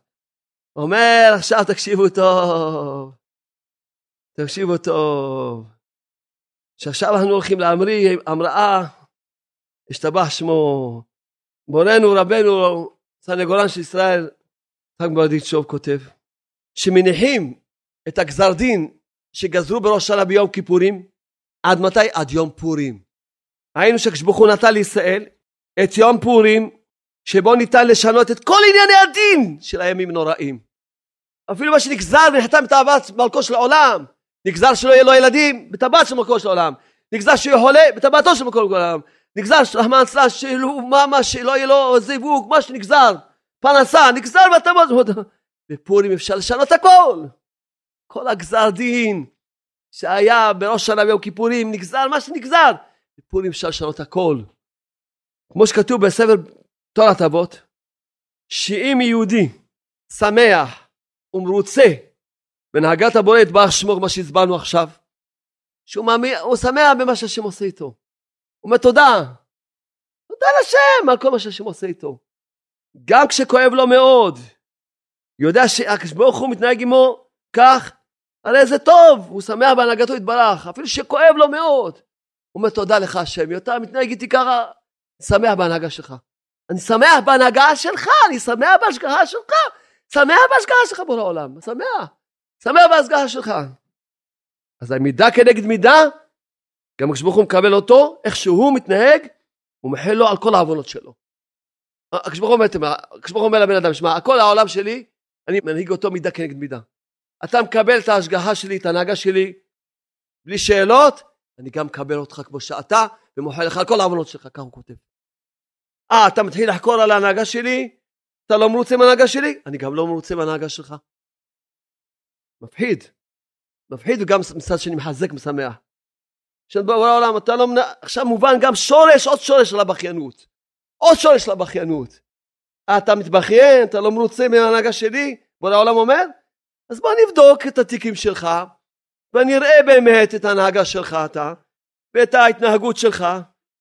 אומר, עכשיו תקשיבו טוב, תקשיבו טוב, שעכשיו אנחנו הולכים להמריא, המראה, השתבח שמו. מורנו, רבנו, סנגורן של ישראל, חג ברדיצ'וב כותב, שמניחים את הגזר דין שגזרו בראש שנה ביום כיפורים, עד מתי? עד יום פורים. היינו שקשבוכו נתן לישראל את יום פורים, שבו ניתן לשנות את כל ענייני הדין של הימים נוראים. אפילו מה שנגזר ונחתם בטבעת מלכו של העולם, נגזר שלא יהיה לו ילדים בטבעת של מלכו של העולם, נגזר שהוא יהיה חולה בטבעתו של מלכו של העולם, נגזר רחמן מה שלא יהיה לו זיווג, מה שנגזר, פרנסה, נגזר בטבעת, בפורים אפשר לשנות הכל, כל הגזר דין, שהיה בראש שנה ביום כיפורים, נגזר מה שנגזר. בפורים אפשר לשנות הכל. כמו שכתוב בספר תורת אבות, שאם יהודי שמח ומרוצה בנהגת הבורא יתברך שמו, מה שהסברנו עכשיו, שהוא מאמין, הוא שמח במה שהשם עושה איתו. הוא אומר תודה, תודה לשם על כל מה שהשם עושה איתו. גם כשכואב לו מאוד, יודע שהקדוש ברוך הוא מתנהג עמו כך הרי זה טוב, הוא שמח בהנהגתו יתברך, אפילו שכואב לו מאוד. הוא אומר תודה לך השם, אתה מתנהג איתי ככה, שמח בהנהגה שלך. אני שמח בהנהגה שלך, אני שמח בהשגחה שלך, שמח בהשגחה שלך בורא העולם, שמח, שמח בהשגחה שלך. אז המידה כנגד מידה, גם כשברוך הוא מקבל אותו, איך שהוא מתנהג, הוא מחל לו על כל העוונות שלו. כשברוך הוא אומר לבן אדם, שמע, כל העולם שלי, אני מנהיג אותו מידה כנגד מידה. אתה מקבל את ההשגחה שלי, את ההנהגה שלי, בלי שאלות, אני גם מקבל אותך כמו שאתה, ומוחל לך על כל העוונות שלך, ככה הוא כותב. אה, אתה מתחיל לחקור על ההנהגה שלי? אתה לא מרוצה מההנהגה שלי? אני גם לא מרוצה מההנהגה שלך. מפחיד. מפחיד וגם מצד שני מחזק משמח. עכשיו בעולם אתה לא מנ... עכשיו מובן גם שורש, עוד שורש של הבכיינות. עוד שורש של הבכיינות. אתה מתבכיין, אתה לא מרוצה מההנהגה שלי? בורא העולם אומר, אז בוא נבדוק את התיקים שלך, ונראה באמת את ההנהגה שלך אתה, ואת ההתנהגות שלך,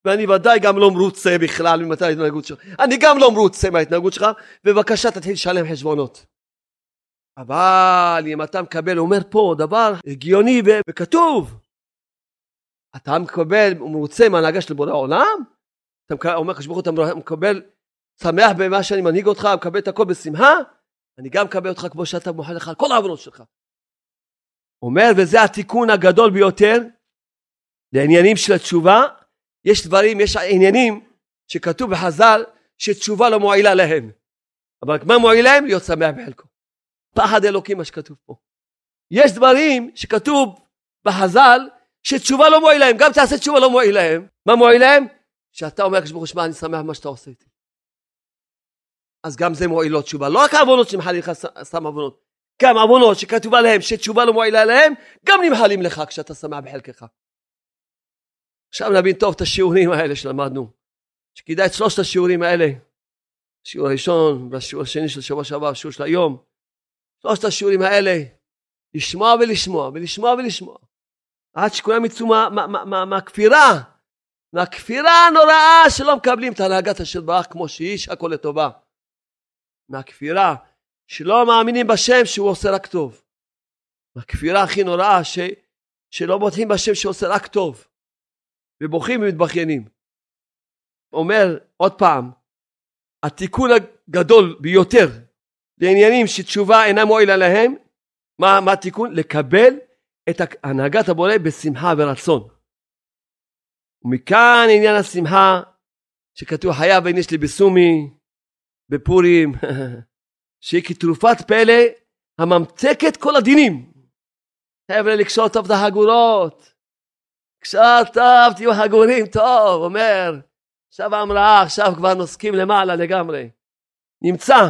ואני ודאי גם לא מרוצה בכלל ממתי ההתנהגות שלך. אני גם לא מרוצה מההתנהגות שלך, בבקשה תתחיל לשלם חשבונות. אבל אם אתה מקבל, אומר פה דבר הגיוני וכתוב, אתה מקבל, מרוצה מההנהגה של בורא העולם? אתה אומר, ברוך אתה מקבל שמח במה שאני מנהיג אותך, מקבל את הכל בשמחה, אני גם מקבל אותך כמו שאתה מוחל לך על כל העוונות שלך. אומר, וזה התיקון הגדול ביותר לעניינים של התשובה. יש דברים, יש עניינים שכתוב בחז"ל שתשובה לא מועילה להם. אבל מה מועיל להם? להיות שמח בחלקו. פחד אלוקים מה שכתוב פה. יש דברים שכתוב בחז"ל שתשובה לא מועיל להם, גם תעשה תשובה לא מועיל להם. מה מועיל להם? שאתה אומר לקדוש ברוך הוא, שמע, אני שמח במה שאתה עושה איתי. אז גם זה מועיל לו תשובה. לא רק העוונות שנמחלים לך סתם עוונות, גם עוונות שכתובה להם שתשובה לא מועילה להם, גם נמחלים לך כשאתה שמח בחלקך. עכשיו נבין טוב את השיעורים האלה שלמדנו, שכדאי את שלושת השיעורים האלה, השיעור הראשון והשיעור השני של שבוע שעבר, השיעור של היום, שלושת השיעורים האלה, לשמוע ולשמוע ולשמוע ולשמוע, עד שכולם יצאו מהכפירה, מהכפירה הנוראה שלא מקבלים את הנהגת השם ברח כמו שהיא, שהכל לטובה. מהכפירה שלא מאמינים בשם שהוא עושה רק טוב. הכפירה הכי נוראה ש, שלא בוטחים בשם שעושה רק טוב. ובוכים ומתבכיינים. אומר עוד פעם, התיקון הגדול ביותר לעניינים שתשובה אינה מועילה להם, מה, מה התיקון? לקבל את הנהגת הבורא בשמחה ורצון. ומכאן עניין השמחה שכתוב חייב יש לי בסומי בפורים שהיא כתרופת פלא הממתקת כל הדינים. חבר'ה, לקשור טוב את החגורות. קשר טוב, תהיו חגורים טוב, אומר. עכשיו המראה, עכשיו כבר נוסקים למעלה לגמרי. נמצא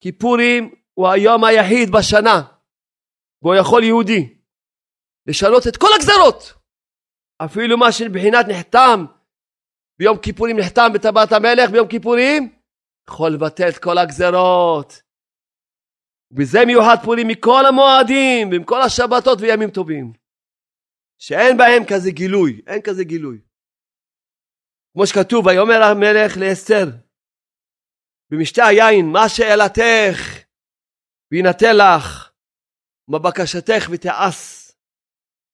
כי פורים הוא היום היחיד בשנה בו יכול יהודי לשנות את כל הגזרות. אפילו מה שבחינת נחתם ביום כיפורים נחתם בטבעת המלך ביום כיפורים יכול לבטל את כל הגזרות. וזה מיוחד פורים מכל המועדים ומכל השבתות וימים טובים. שאין בהם כזה גילוי, אין כזה גילוי. כמו שכתוב, ויאמר המלך לאסתר, במשתה היין, מה שאלתך, ויינתן לך, מה בקשתך ותעש.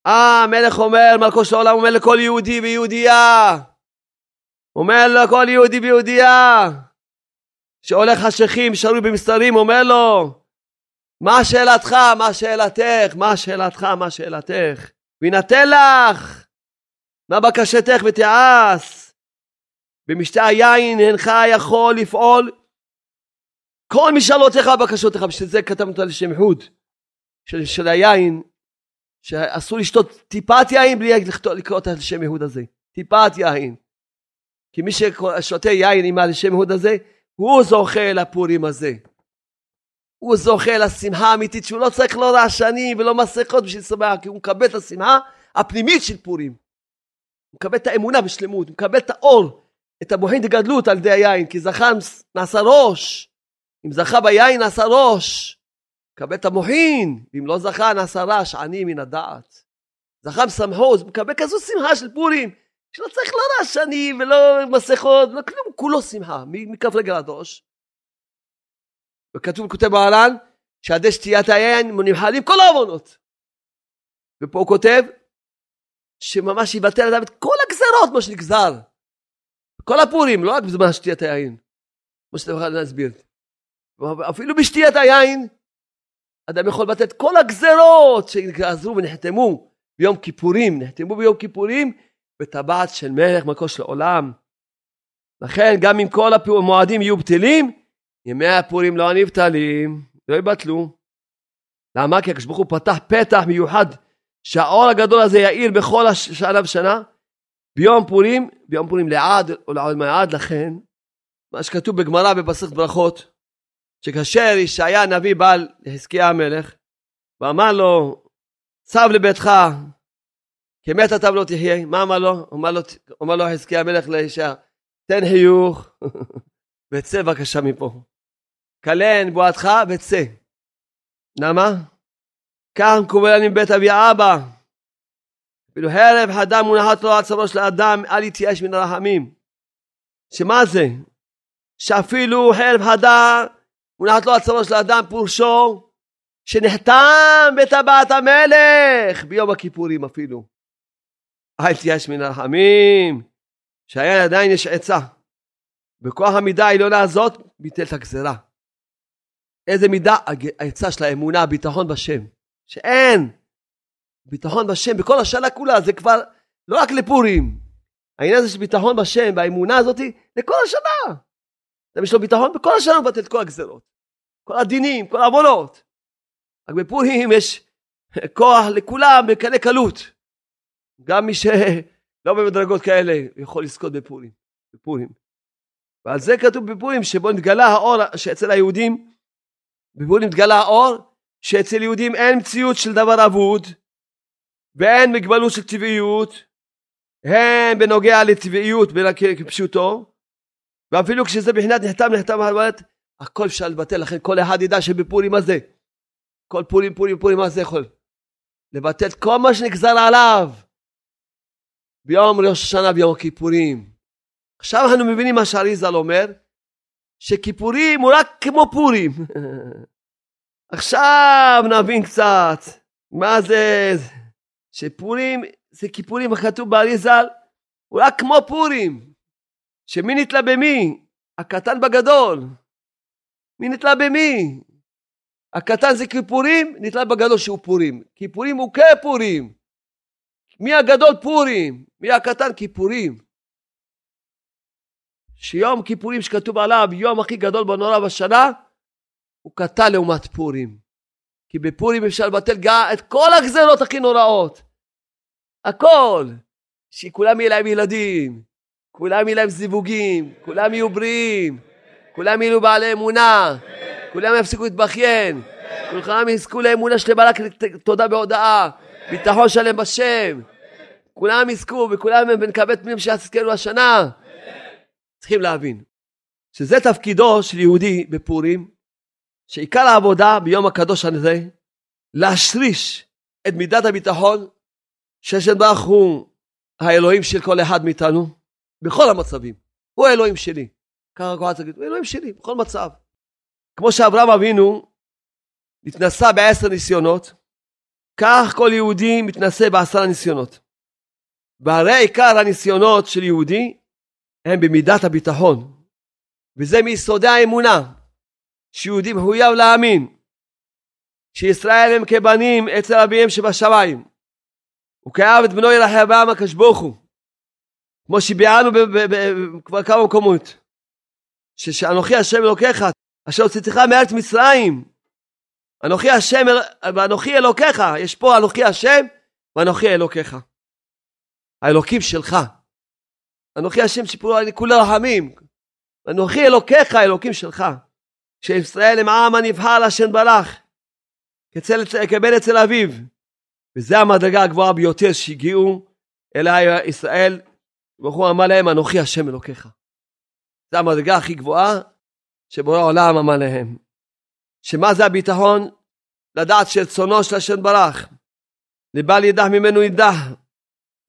אה, המלך אומר, מלכו של העולם אומר לכל יהודי ויהודייה, אומר לכל יהודי ויהודייה, שהולך חשכים, שרוי במסתרים, אומר לו, מה שאלתך, מה שאלתך, מה שאלתך, מה שאלתך, ויינתן לך, מה בקשתך ותעש. במשתה היין אינך יכול לפעול כל משאלותיך ובקשותיך, בשביל זה כתבנו אותה לשם חוד של, של היין, שאסור לשתות טיפת יין בלי לקרוא את השם יהוד הזה, טיפת יין. כי מי ששותה יין עם השם יהוד הזה, הוא זוכה לפורים הזה. הוא זוכה לשמחה האמיתית שהוא לא צריך לא רעשנים ולא מסכות בשביל שמח, כי הוא מקבל את השמחה הפנימית של פורים. הוא מקבל את האמונה בשלמות, הוא מקבל את האור, את המוחין דגדלות על ידי היין, כי זכה נעשה ראש. אם זכה ביין נעשה ראש. מקבל את המוחין, ואם לא זכה נעשה רעש, עני מן הדעת. זכה משמחו, מקבל כזו שמחה של פורים. שלא צריך לא רעשנים ולא מסכות, לא כלום, כולו שמחה, מכף רגל עד ראש. וכתוב, כותב בעלן, שעדי שתיית היין נמחלים כל העוונות. ופה הוא כותב, שממש יבטל אדם את כל הגזרות, מה שנגזר. כל הפורים, לא רק בזמן שתיית היין. כמו שאתם יכולים להסביר. אפילו בשתיית היין, אדם יכול לבטל את כל הגזרות שגזרו ונחתמו ביום כיפורים, נחתמו ביום כיפורים, בטבעת של מלך מלכו של עולם. לכן גם אם כל המועדים יהיו בטלים, ימי הפורים לא נבטלים, לא יבטלו. למה? כי הקדוש ברוך הוא פתח פתח מיוחד שהאור הגדול הזה יאיר בכל שנה ושנה. ביום פורים, ביום פורים לעד או לעוד מעד, לכן מה שכתוב בגמרא במסכת ברכות, שכאשר ישעיה הנביא בא לחזקיה המלך ואמר לו, צב לביתך כי מת אתה ולא תחיה. מה אמר לו? אמר לו, אמר לו חזקיה המלך לאישה, תן חיוך וצא בבקשה מפה. כלן בועתך וצא. למה? כך מקובל מבית אבי אבא. אפילו הרב חדה מונחת לו על צווארו של האדם, אל יתייאש מן הרחמים. שמה זה? שאפילו חרב חדה מונחת לו על צווארו של האדם, פורשו שנחתם בטבעת המלך ביום הכיפורים אפילו. אל תייאש מן הרחמים, שהיה עדיין יש עצה. בכוח המידה העליונה הזאת ביטל את הגזרה. איזה מידה? העצה של האמונה, הביטחון בשם. שאין ביטחון בשם בכל השנה כולה, זה כבר לא רק לפורים. העניין הזה של ביטחון בשם והאמונה הזאת לכל השנה. יש לו ביטחון בכל השנה מבטל את כל הגזרות. כל הדינים, כל העוונות. רק בפורים יש כוח לכולם בקלי קלות. גם מי שלא במדרגות כאלה יכול לזכות בפורים. בפורים. ועל זה כתוב בפורים שבו נתגלה האור שאצל היהודים, בפורים נתגלה האור שאצל יהודים אין מציאות של דבר אבוד ואין מגבלות של טבעיות, הן בנוגע לטבעיות כפשוטו, ואפילו כשזה בחינת נחתם נחתם הכל אפשר לבטל, לכן כל אחד ידע שבפורים מה זה. כל פורים פורים פורים מה זה יכול? לבטל כל מה שנגזר עליו ביום ראש השנה ביום הכיפורים. עכשיו אנחנו מבינים מה שאריזל אומר, שכיפורים הוא רק כמו פורים. עכשיו נבין קצת מה זה, שפורים זה כיפורים הכתוב באריזל, הוא רק כמו פורים. שמי נתלה במי? הקטן בגדול. מי נתלה במי? הקטן זה כיפורים, נתלה בגדול שהוא פורים. כיפורים הוא כפורים. מי הגדול פורים? מי הקטן כיפורים. שיום כיפורים שכתוב עליו, יום הכי גדול בנורא בשנה, הוא קטן לעומת פורים. כי בפורים אפשר לבטל גם את כל הגזרות הכי נוראות. הכל. שכולם יהיו להם ילדים, כולם יהיו להם זיווגים, כולם יהיו בריאים, כולם יהיו בעלי אמונה, כולם יפסיקו להתבכיין, כולם יזכו לאמונה שלמה רק תודה בהודאה, ביטחון שלם בשם, כולם יזכו וכולם הם בנקבי תמימים שיזכנו השנה. צריכים להבין שזה תפקידו של יהודי בפורים, שעיקר העבודה ביום הקדוש הזה, להשריש את מידת הביטחון שהשם ברוך הוא האלוהים של כל אחד מאיתנו, בכל המצבים. הוא האלוהים שלי. ככה כל יגיד, הוא האלוהים שלי, בכל מצב. כמו שאברהם אבינו התנסה בעשר ניסיונות, כך כל יהודי מתנסה בעשרה ניסיונות. והרי עיקר הניסיונות של יהודי הם במידת הביטחון. וזה מיסודי האמונה, שיהודי מחויב להאמין שישראל הם כבנים אצל אביהם שבשמיים. וכאב את בנו ירחם בעם הוא. כמו שביארנו כבר כמה מקומות. שאנוכי השם אלוקיך אשר הוצאתך מארץ מצרים. אנוכי השם ואנוכי אלוקיך. יש פה אנוכי השם ואנוכי אלוקיך. האלוקים שלך. אנוכי השם שפורו אני כולו רחמים. אנוכי אלוקיך האלוקים שלך. שישראל הם העם הנבחר לשם ברך. כבן אצל אביו. וזו המדרגה הגבוהה ביותר שהגיעו אלי ישראל, ברוך הוא אמר להם, אנוכי השם אלוקיך. זו המדרגה הכי גבוהה שבורא העולם אמר להם. שמה זה הביטחון? לדעת שרצונו של השם ברך. לבל ידע ממנו ידע.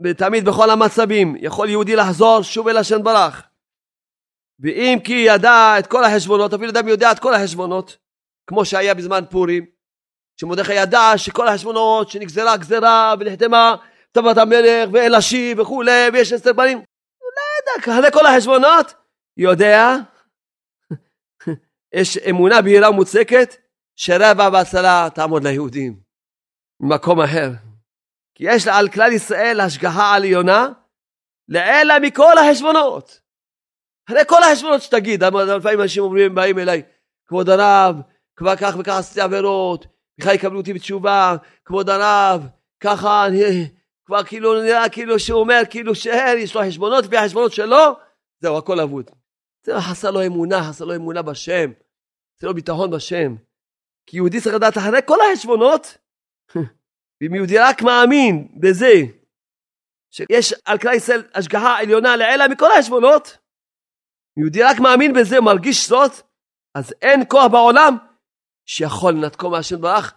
ותמיד בכל המצבים יכול יהודי לחזור שוב אל השם ברך. ואם כי ידע את כל החשבונות, אפילו אדם יודע את כל החשבונות, כמו שהיה בזמן פורים, שמרדכי ידע שכל החשבונות שנגזרה גזרה ונחתמה טובת המלך ואין להשיב וכולי ויש עשר בנים. הוא לא ידע, אחרי כל החשבונות? יודע? יש אמונה בהירה ומוצקת שרבע והצלה תעמוד ליהודים ממקום אחר כי יש על כלל ישראל השגחה עליונה לעילה מכל החשבונות אחרי כל החשבונות שתגיד לפעמים אנשים אומרים באים אליי כבוד הרב כבר כך וכך עשיתי עבירות בכלל יקבלו אותי בתשובה, כבוד הרב, ככה אני כבר כאילו נראה כאילו שהוא אומר כאילו שיש לו חשבונות לפי החשבונות שלו, זהו הכל אבוד. זה חסר לו אמונה, חסר לו אמונה בשם, זה לא ביטחון בשם. כי יהודי צריך לדעת אחרי כל החשבונות, ואם יהודי רק מאמין בזה, שיש על כלל ישראל השגחה עליונה לעילה מכל החשבונות, יהודי רק מאמין בזה, מרגיש זאת, אז אין כוח בעולם שיכול לנתקו מהשם ברך,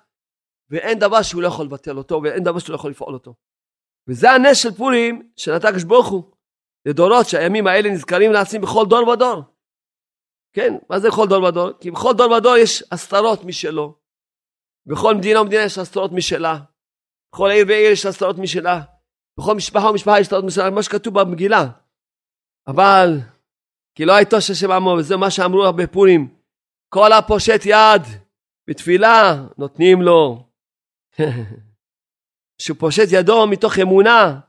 ואין דבר שהוא לא יכול לבטל אותו, ואין דבר שהוא לא יכול לפעול אותו. וזה הנס של פורים שנתן הקדוש לדורות שהימים האלה נזכרים לעצמם בכל דור ודור. כן, מה זה בכל דור ודור? כי בכל דור ודור יש הסתרות משלו. בכל מדינה ומדינה יש הסתרות משלה. בכל עיר ועיר יש הסתרות משלה. בכל משפחה ומשפחה יש הסתרות משלה, מה שכתוב במגילה. אבל כי לא הייתו של שם עמו, וזה מה שאמרו בפורים. כל הפושט יד בתפילה, נותנים לו. שהוא פושט ידו מתוך אמונה,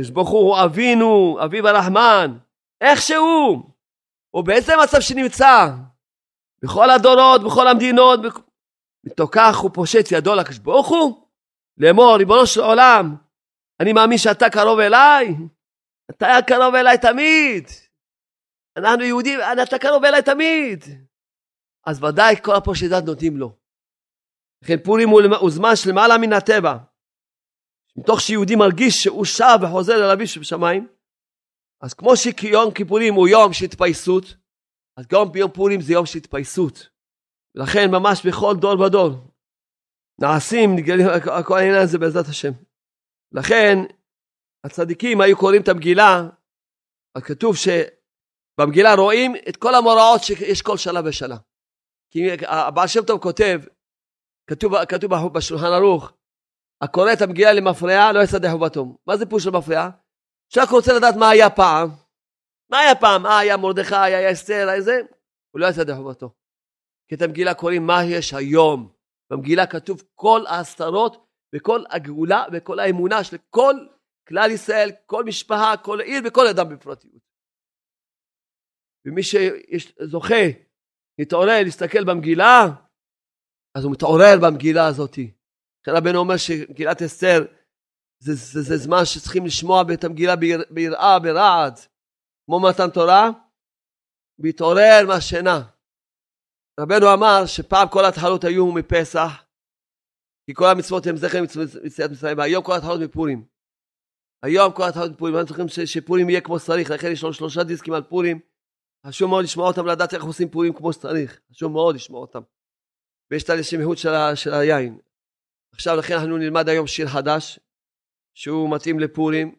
שברוך הוא אבינו, אביו הרחמן, איכשהו, או באיזה מצב שנמצא, בכל הדורות, בכל המדינות, מתוך כך הוא פושט ידו לקדוש ברוך הוא, לאמור, ריבונו של עולם, אני מאמין שאתה קרוב אליי, אתה היה קרוב אליי תמיד. אנחנו יהודים, אתה קרוב אליי תמיד. אז ודאי כל הפושט דת נותנים לו. לכן פורים הוא זמן של למעלה מן הטבע. מתוך שיהודי מרגיש שהוא שב וחוזר אל אביו שבשמיים, אז כמו שיום כיפורים הוא יום של התפייסות, אז גם ביום פורים זה יום של התפייסות. ולכן ממש בכל דור ודור נעשים, נגלים, כל העניין הזה בעזרת השם. לכן הצדיקים היו קוראים את המגילה, אז כתוב שבמגילה רואים את כל המוראות שיש כל שנה ושנה. כי הבעל שם טוב כותב, כתוב, כתוב בשולחן ערוך, הקורא את המגילה למפרע לא יסדר חובתו. מה זה פירוש של מפרע? שרק רוצה לדעת מה היה פעם. מה היה פעם? מה היה מרדכי, היה אסתר, היה זה? הוא לא יסדר חובתו. כי את המגילה קוראים מה יש היום. במגילה כתוב כל ההסתרות וכל הגאולה וכל האמונה של כל כלל ישראל, כל משפחה, כל עיר וכל אדם בפרטיות. ומי שזוכה להתעורר, להסתכל במגילה, אז הוא מתעורר במגילה הזאתי. לכן רבנו אומר שמגילת אסתר זה, זה, זה זמן שצריכים לשמוע את המגילה ביראה, ברעד, כמו מתן תורה, להתעורר מהשינה. רבנו אמר שפעם כל התחלות היו מפסח, כי כל המצוות הם זכר מצוות מצרים, והיום כל התחלות מפורים. היום כל התחלות מפורים, אנחנו צריכים שפורים יהיה כמו שצריך, לכן יש לנו שלושה דיסקים על פורים, חשוב מאוד לשמוע אותם, לדעת איך עושים פורים כמו שצריך, חשוב מאוד לשמוע אותם. ויש את הנשימות של, של היין. עכשיו לכן אנחנו נלמד היום שיר חדש, שהוא מתאים לפורים.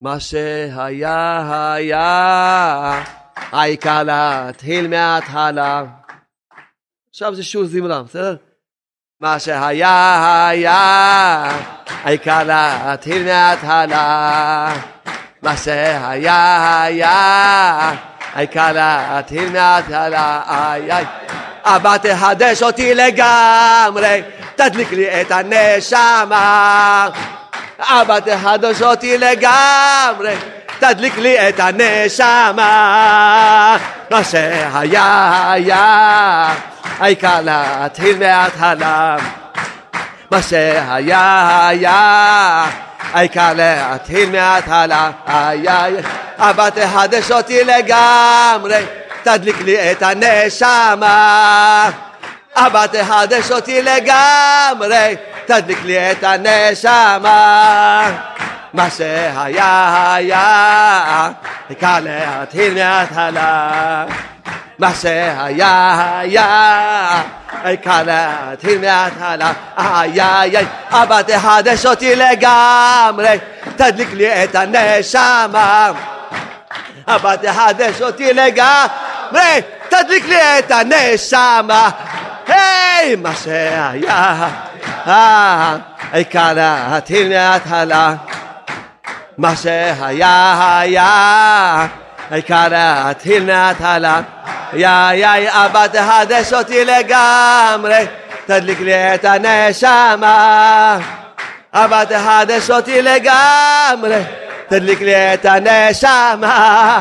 מה שהיה היה, העיקר להתחיל מההתחלה. עכשיו זה שוב זמרה, בסדר? מה שהיה היה, העיקר להתחיל מההתחלה. מה שהיה היה, העיקר להתחיל מההתחלה. אבא תחדש אותי לגמרי, תדליק לי את הנשמה. אבא תחדש אותי לגמרי, תדליק לי את הנשמה. מה שהיה היה, העיקר להתחיל מההתחלה. מה שהיה היה, העיקר להתחיל מההתחלה. אבא תחדש אותי לגמרי, תדליק לי את הנשמה. אבא תחדש אותי לגמרי, תדליק לי את הנשמה. מה שהיה היה, העיקר להתחיל מההתחלה. מה שהיה היה, העיקר להתחיל מההתחלה. איי איי איי, אבא תחדש אותי לגמרי, תדליק לי את הנשמה. אבא תחדש אותי לגמרי, תדליק לי את הנשמה. היי, מה שהיה, העיקר להתחיל מההתחלה. מה שהיה היה, העיקר להתחיל מההתחלה. יא יא אבא תחדש אותי לגמרי, תדליק לי את הנשמה. אבא תחדש אותי לגמרי, תדליק לי את הנשמה.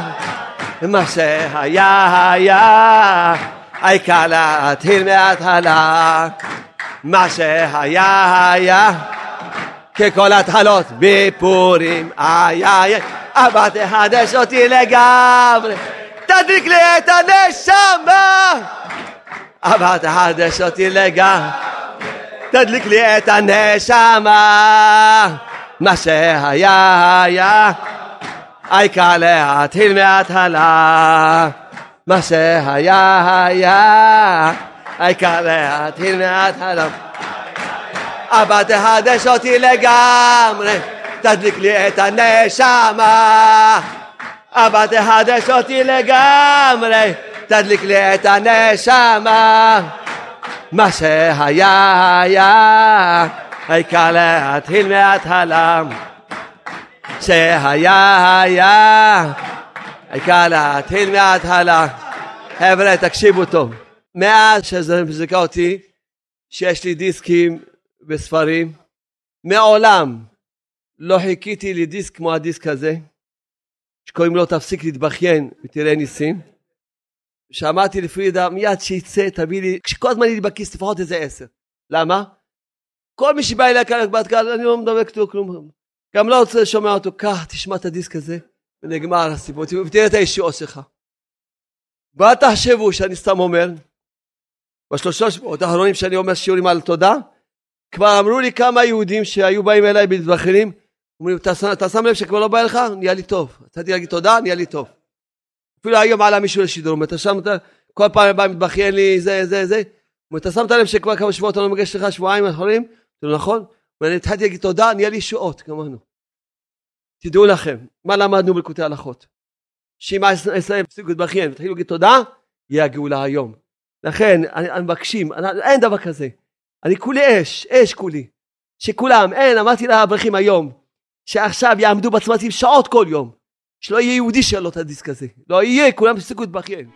מה שהיה היה, העיקר להתחיל מההתחלה. מה שהיה היה, ככל התחלות בפורים, איי איי, אבא תחדש אותי לגמרי, תדליק לי את הנשמה. אבא תחדש אותי לגמרי, תדליק לי את הנשמה. מה שהיה היה, העיקר להתחיל מההתחלה. מה שהיה היה, העיקר להתחיל מההתחלה. אבא תחדש אותי לגמרי, תדליק לי את הנשמה. אבא תחדש אותי לגמרי, תדליק לי את הנשמה. מה שהיה היה, העיקר להתחיל מההתחלה. שהיה היה, העיקר להתחיל מההתחלה. חבר'ה, תקשיבו טוב. מאז שזה מזיקה אותי, שיש לי דיסקים וספרים, מעולם לא חיכיתי לדיסק כמו הדיסק הזה, שקוראים לו תפסיק להתבכיין ותראה ניסים. שמעתי לפרידה, מיד שיצא, תביא לי, כשכל הזמן יהיה לי בכיס לפחות איזה עשר. למה? כל מי שבא אליי כאן בהתקל, אני לא מדבר כלום. גם לא רוצה לשמוע אותו, קח, תשמע את הדיסק הזה, ונגמר הסיפור, ותראה את הישועות שלך. ואל תחשבו שאני סתם אומר, בשלושה שבועות האחרונים שאני אומר שיעורים על תודה, כבר אמרו לי כמה יהודים שהיו באים אליי במתבכיינים, אומרים, אתה שם לב שכבר לא בא לך? נהיה לי טוב. רציתי להגיד תודה, נהיה לי טוב. אפילו היום עלה מישהו לשידור, אתה שם, כל פעם בא מתבכיין לי, זה, זה, זה. אתה שמת לב שכבר כמה שבועות אני לא מגש לך שבועיים אחרים? זה נכון? ואני התחלתי להגיד תודה, נהיה לי ישועות, גמרנו. תדעו לכם, מה למדנו בלקוטי הלכות? שאם ישראל יפסיקו להתבכיין ותתחילו להגיד תודה, יהיה הגאולה היום. לכן, אני מבקשים, אין דבר כזה. אני כולי אש, אש כולי. שכולם, אין, אמרתי לאברכים היום, שעכשיו יעמדו בצמתים שעות כל יום. שלא יהיה יהודי שאין לו את הדיסק הזה. לא יהיה, כולם יפסיקו להתבכיין.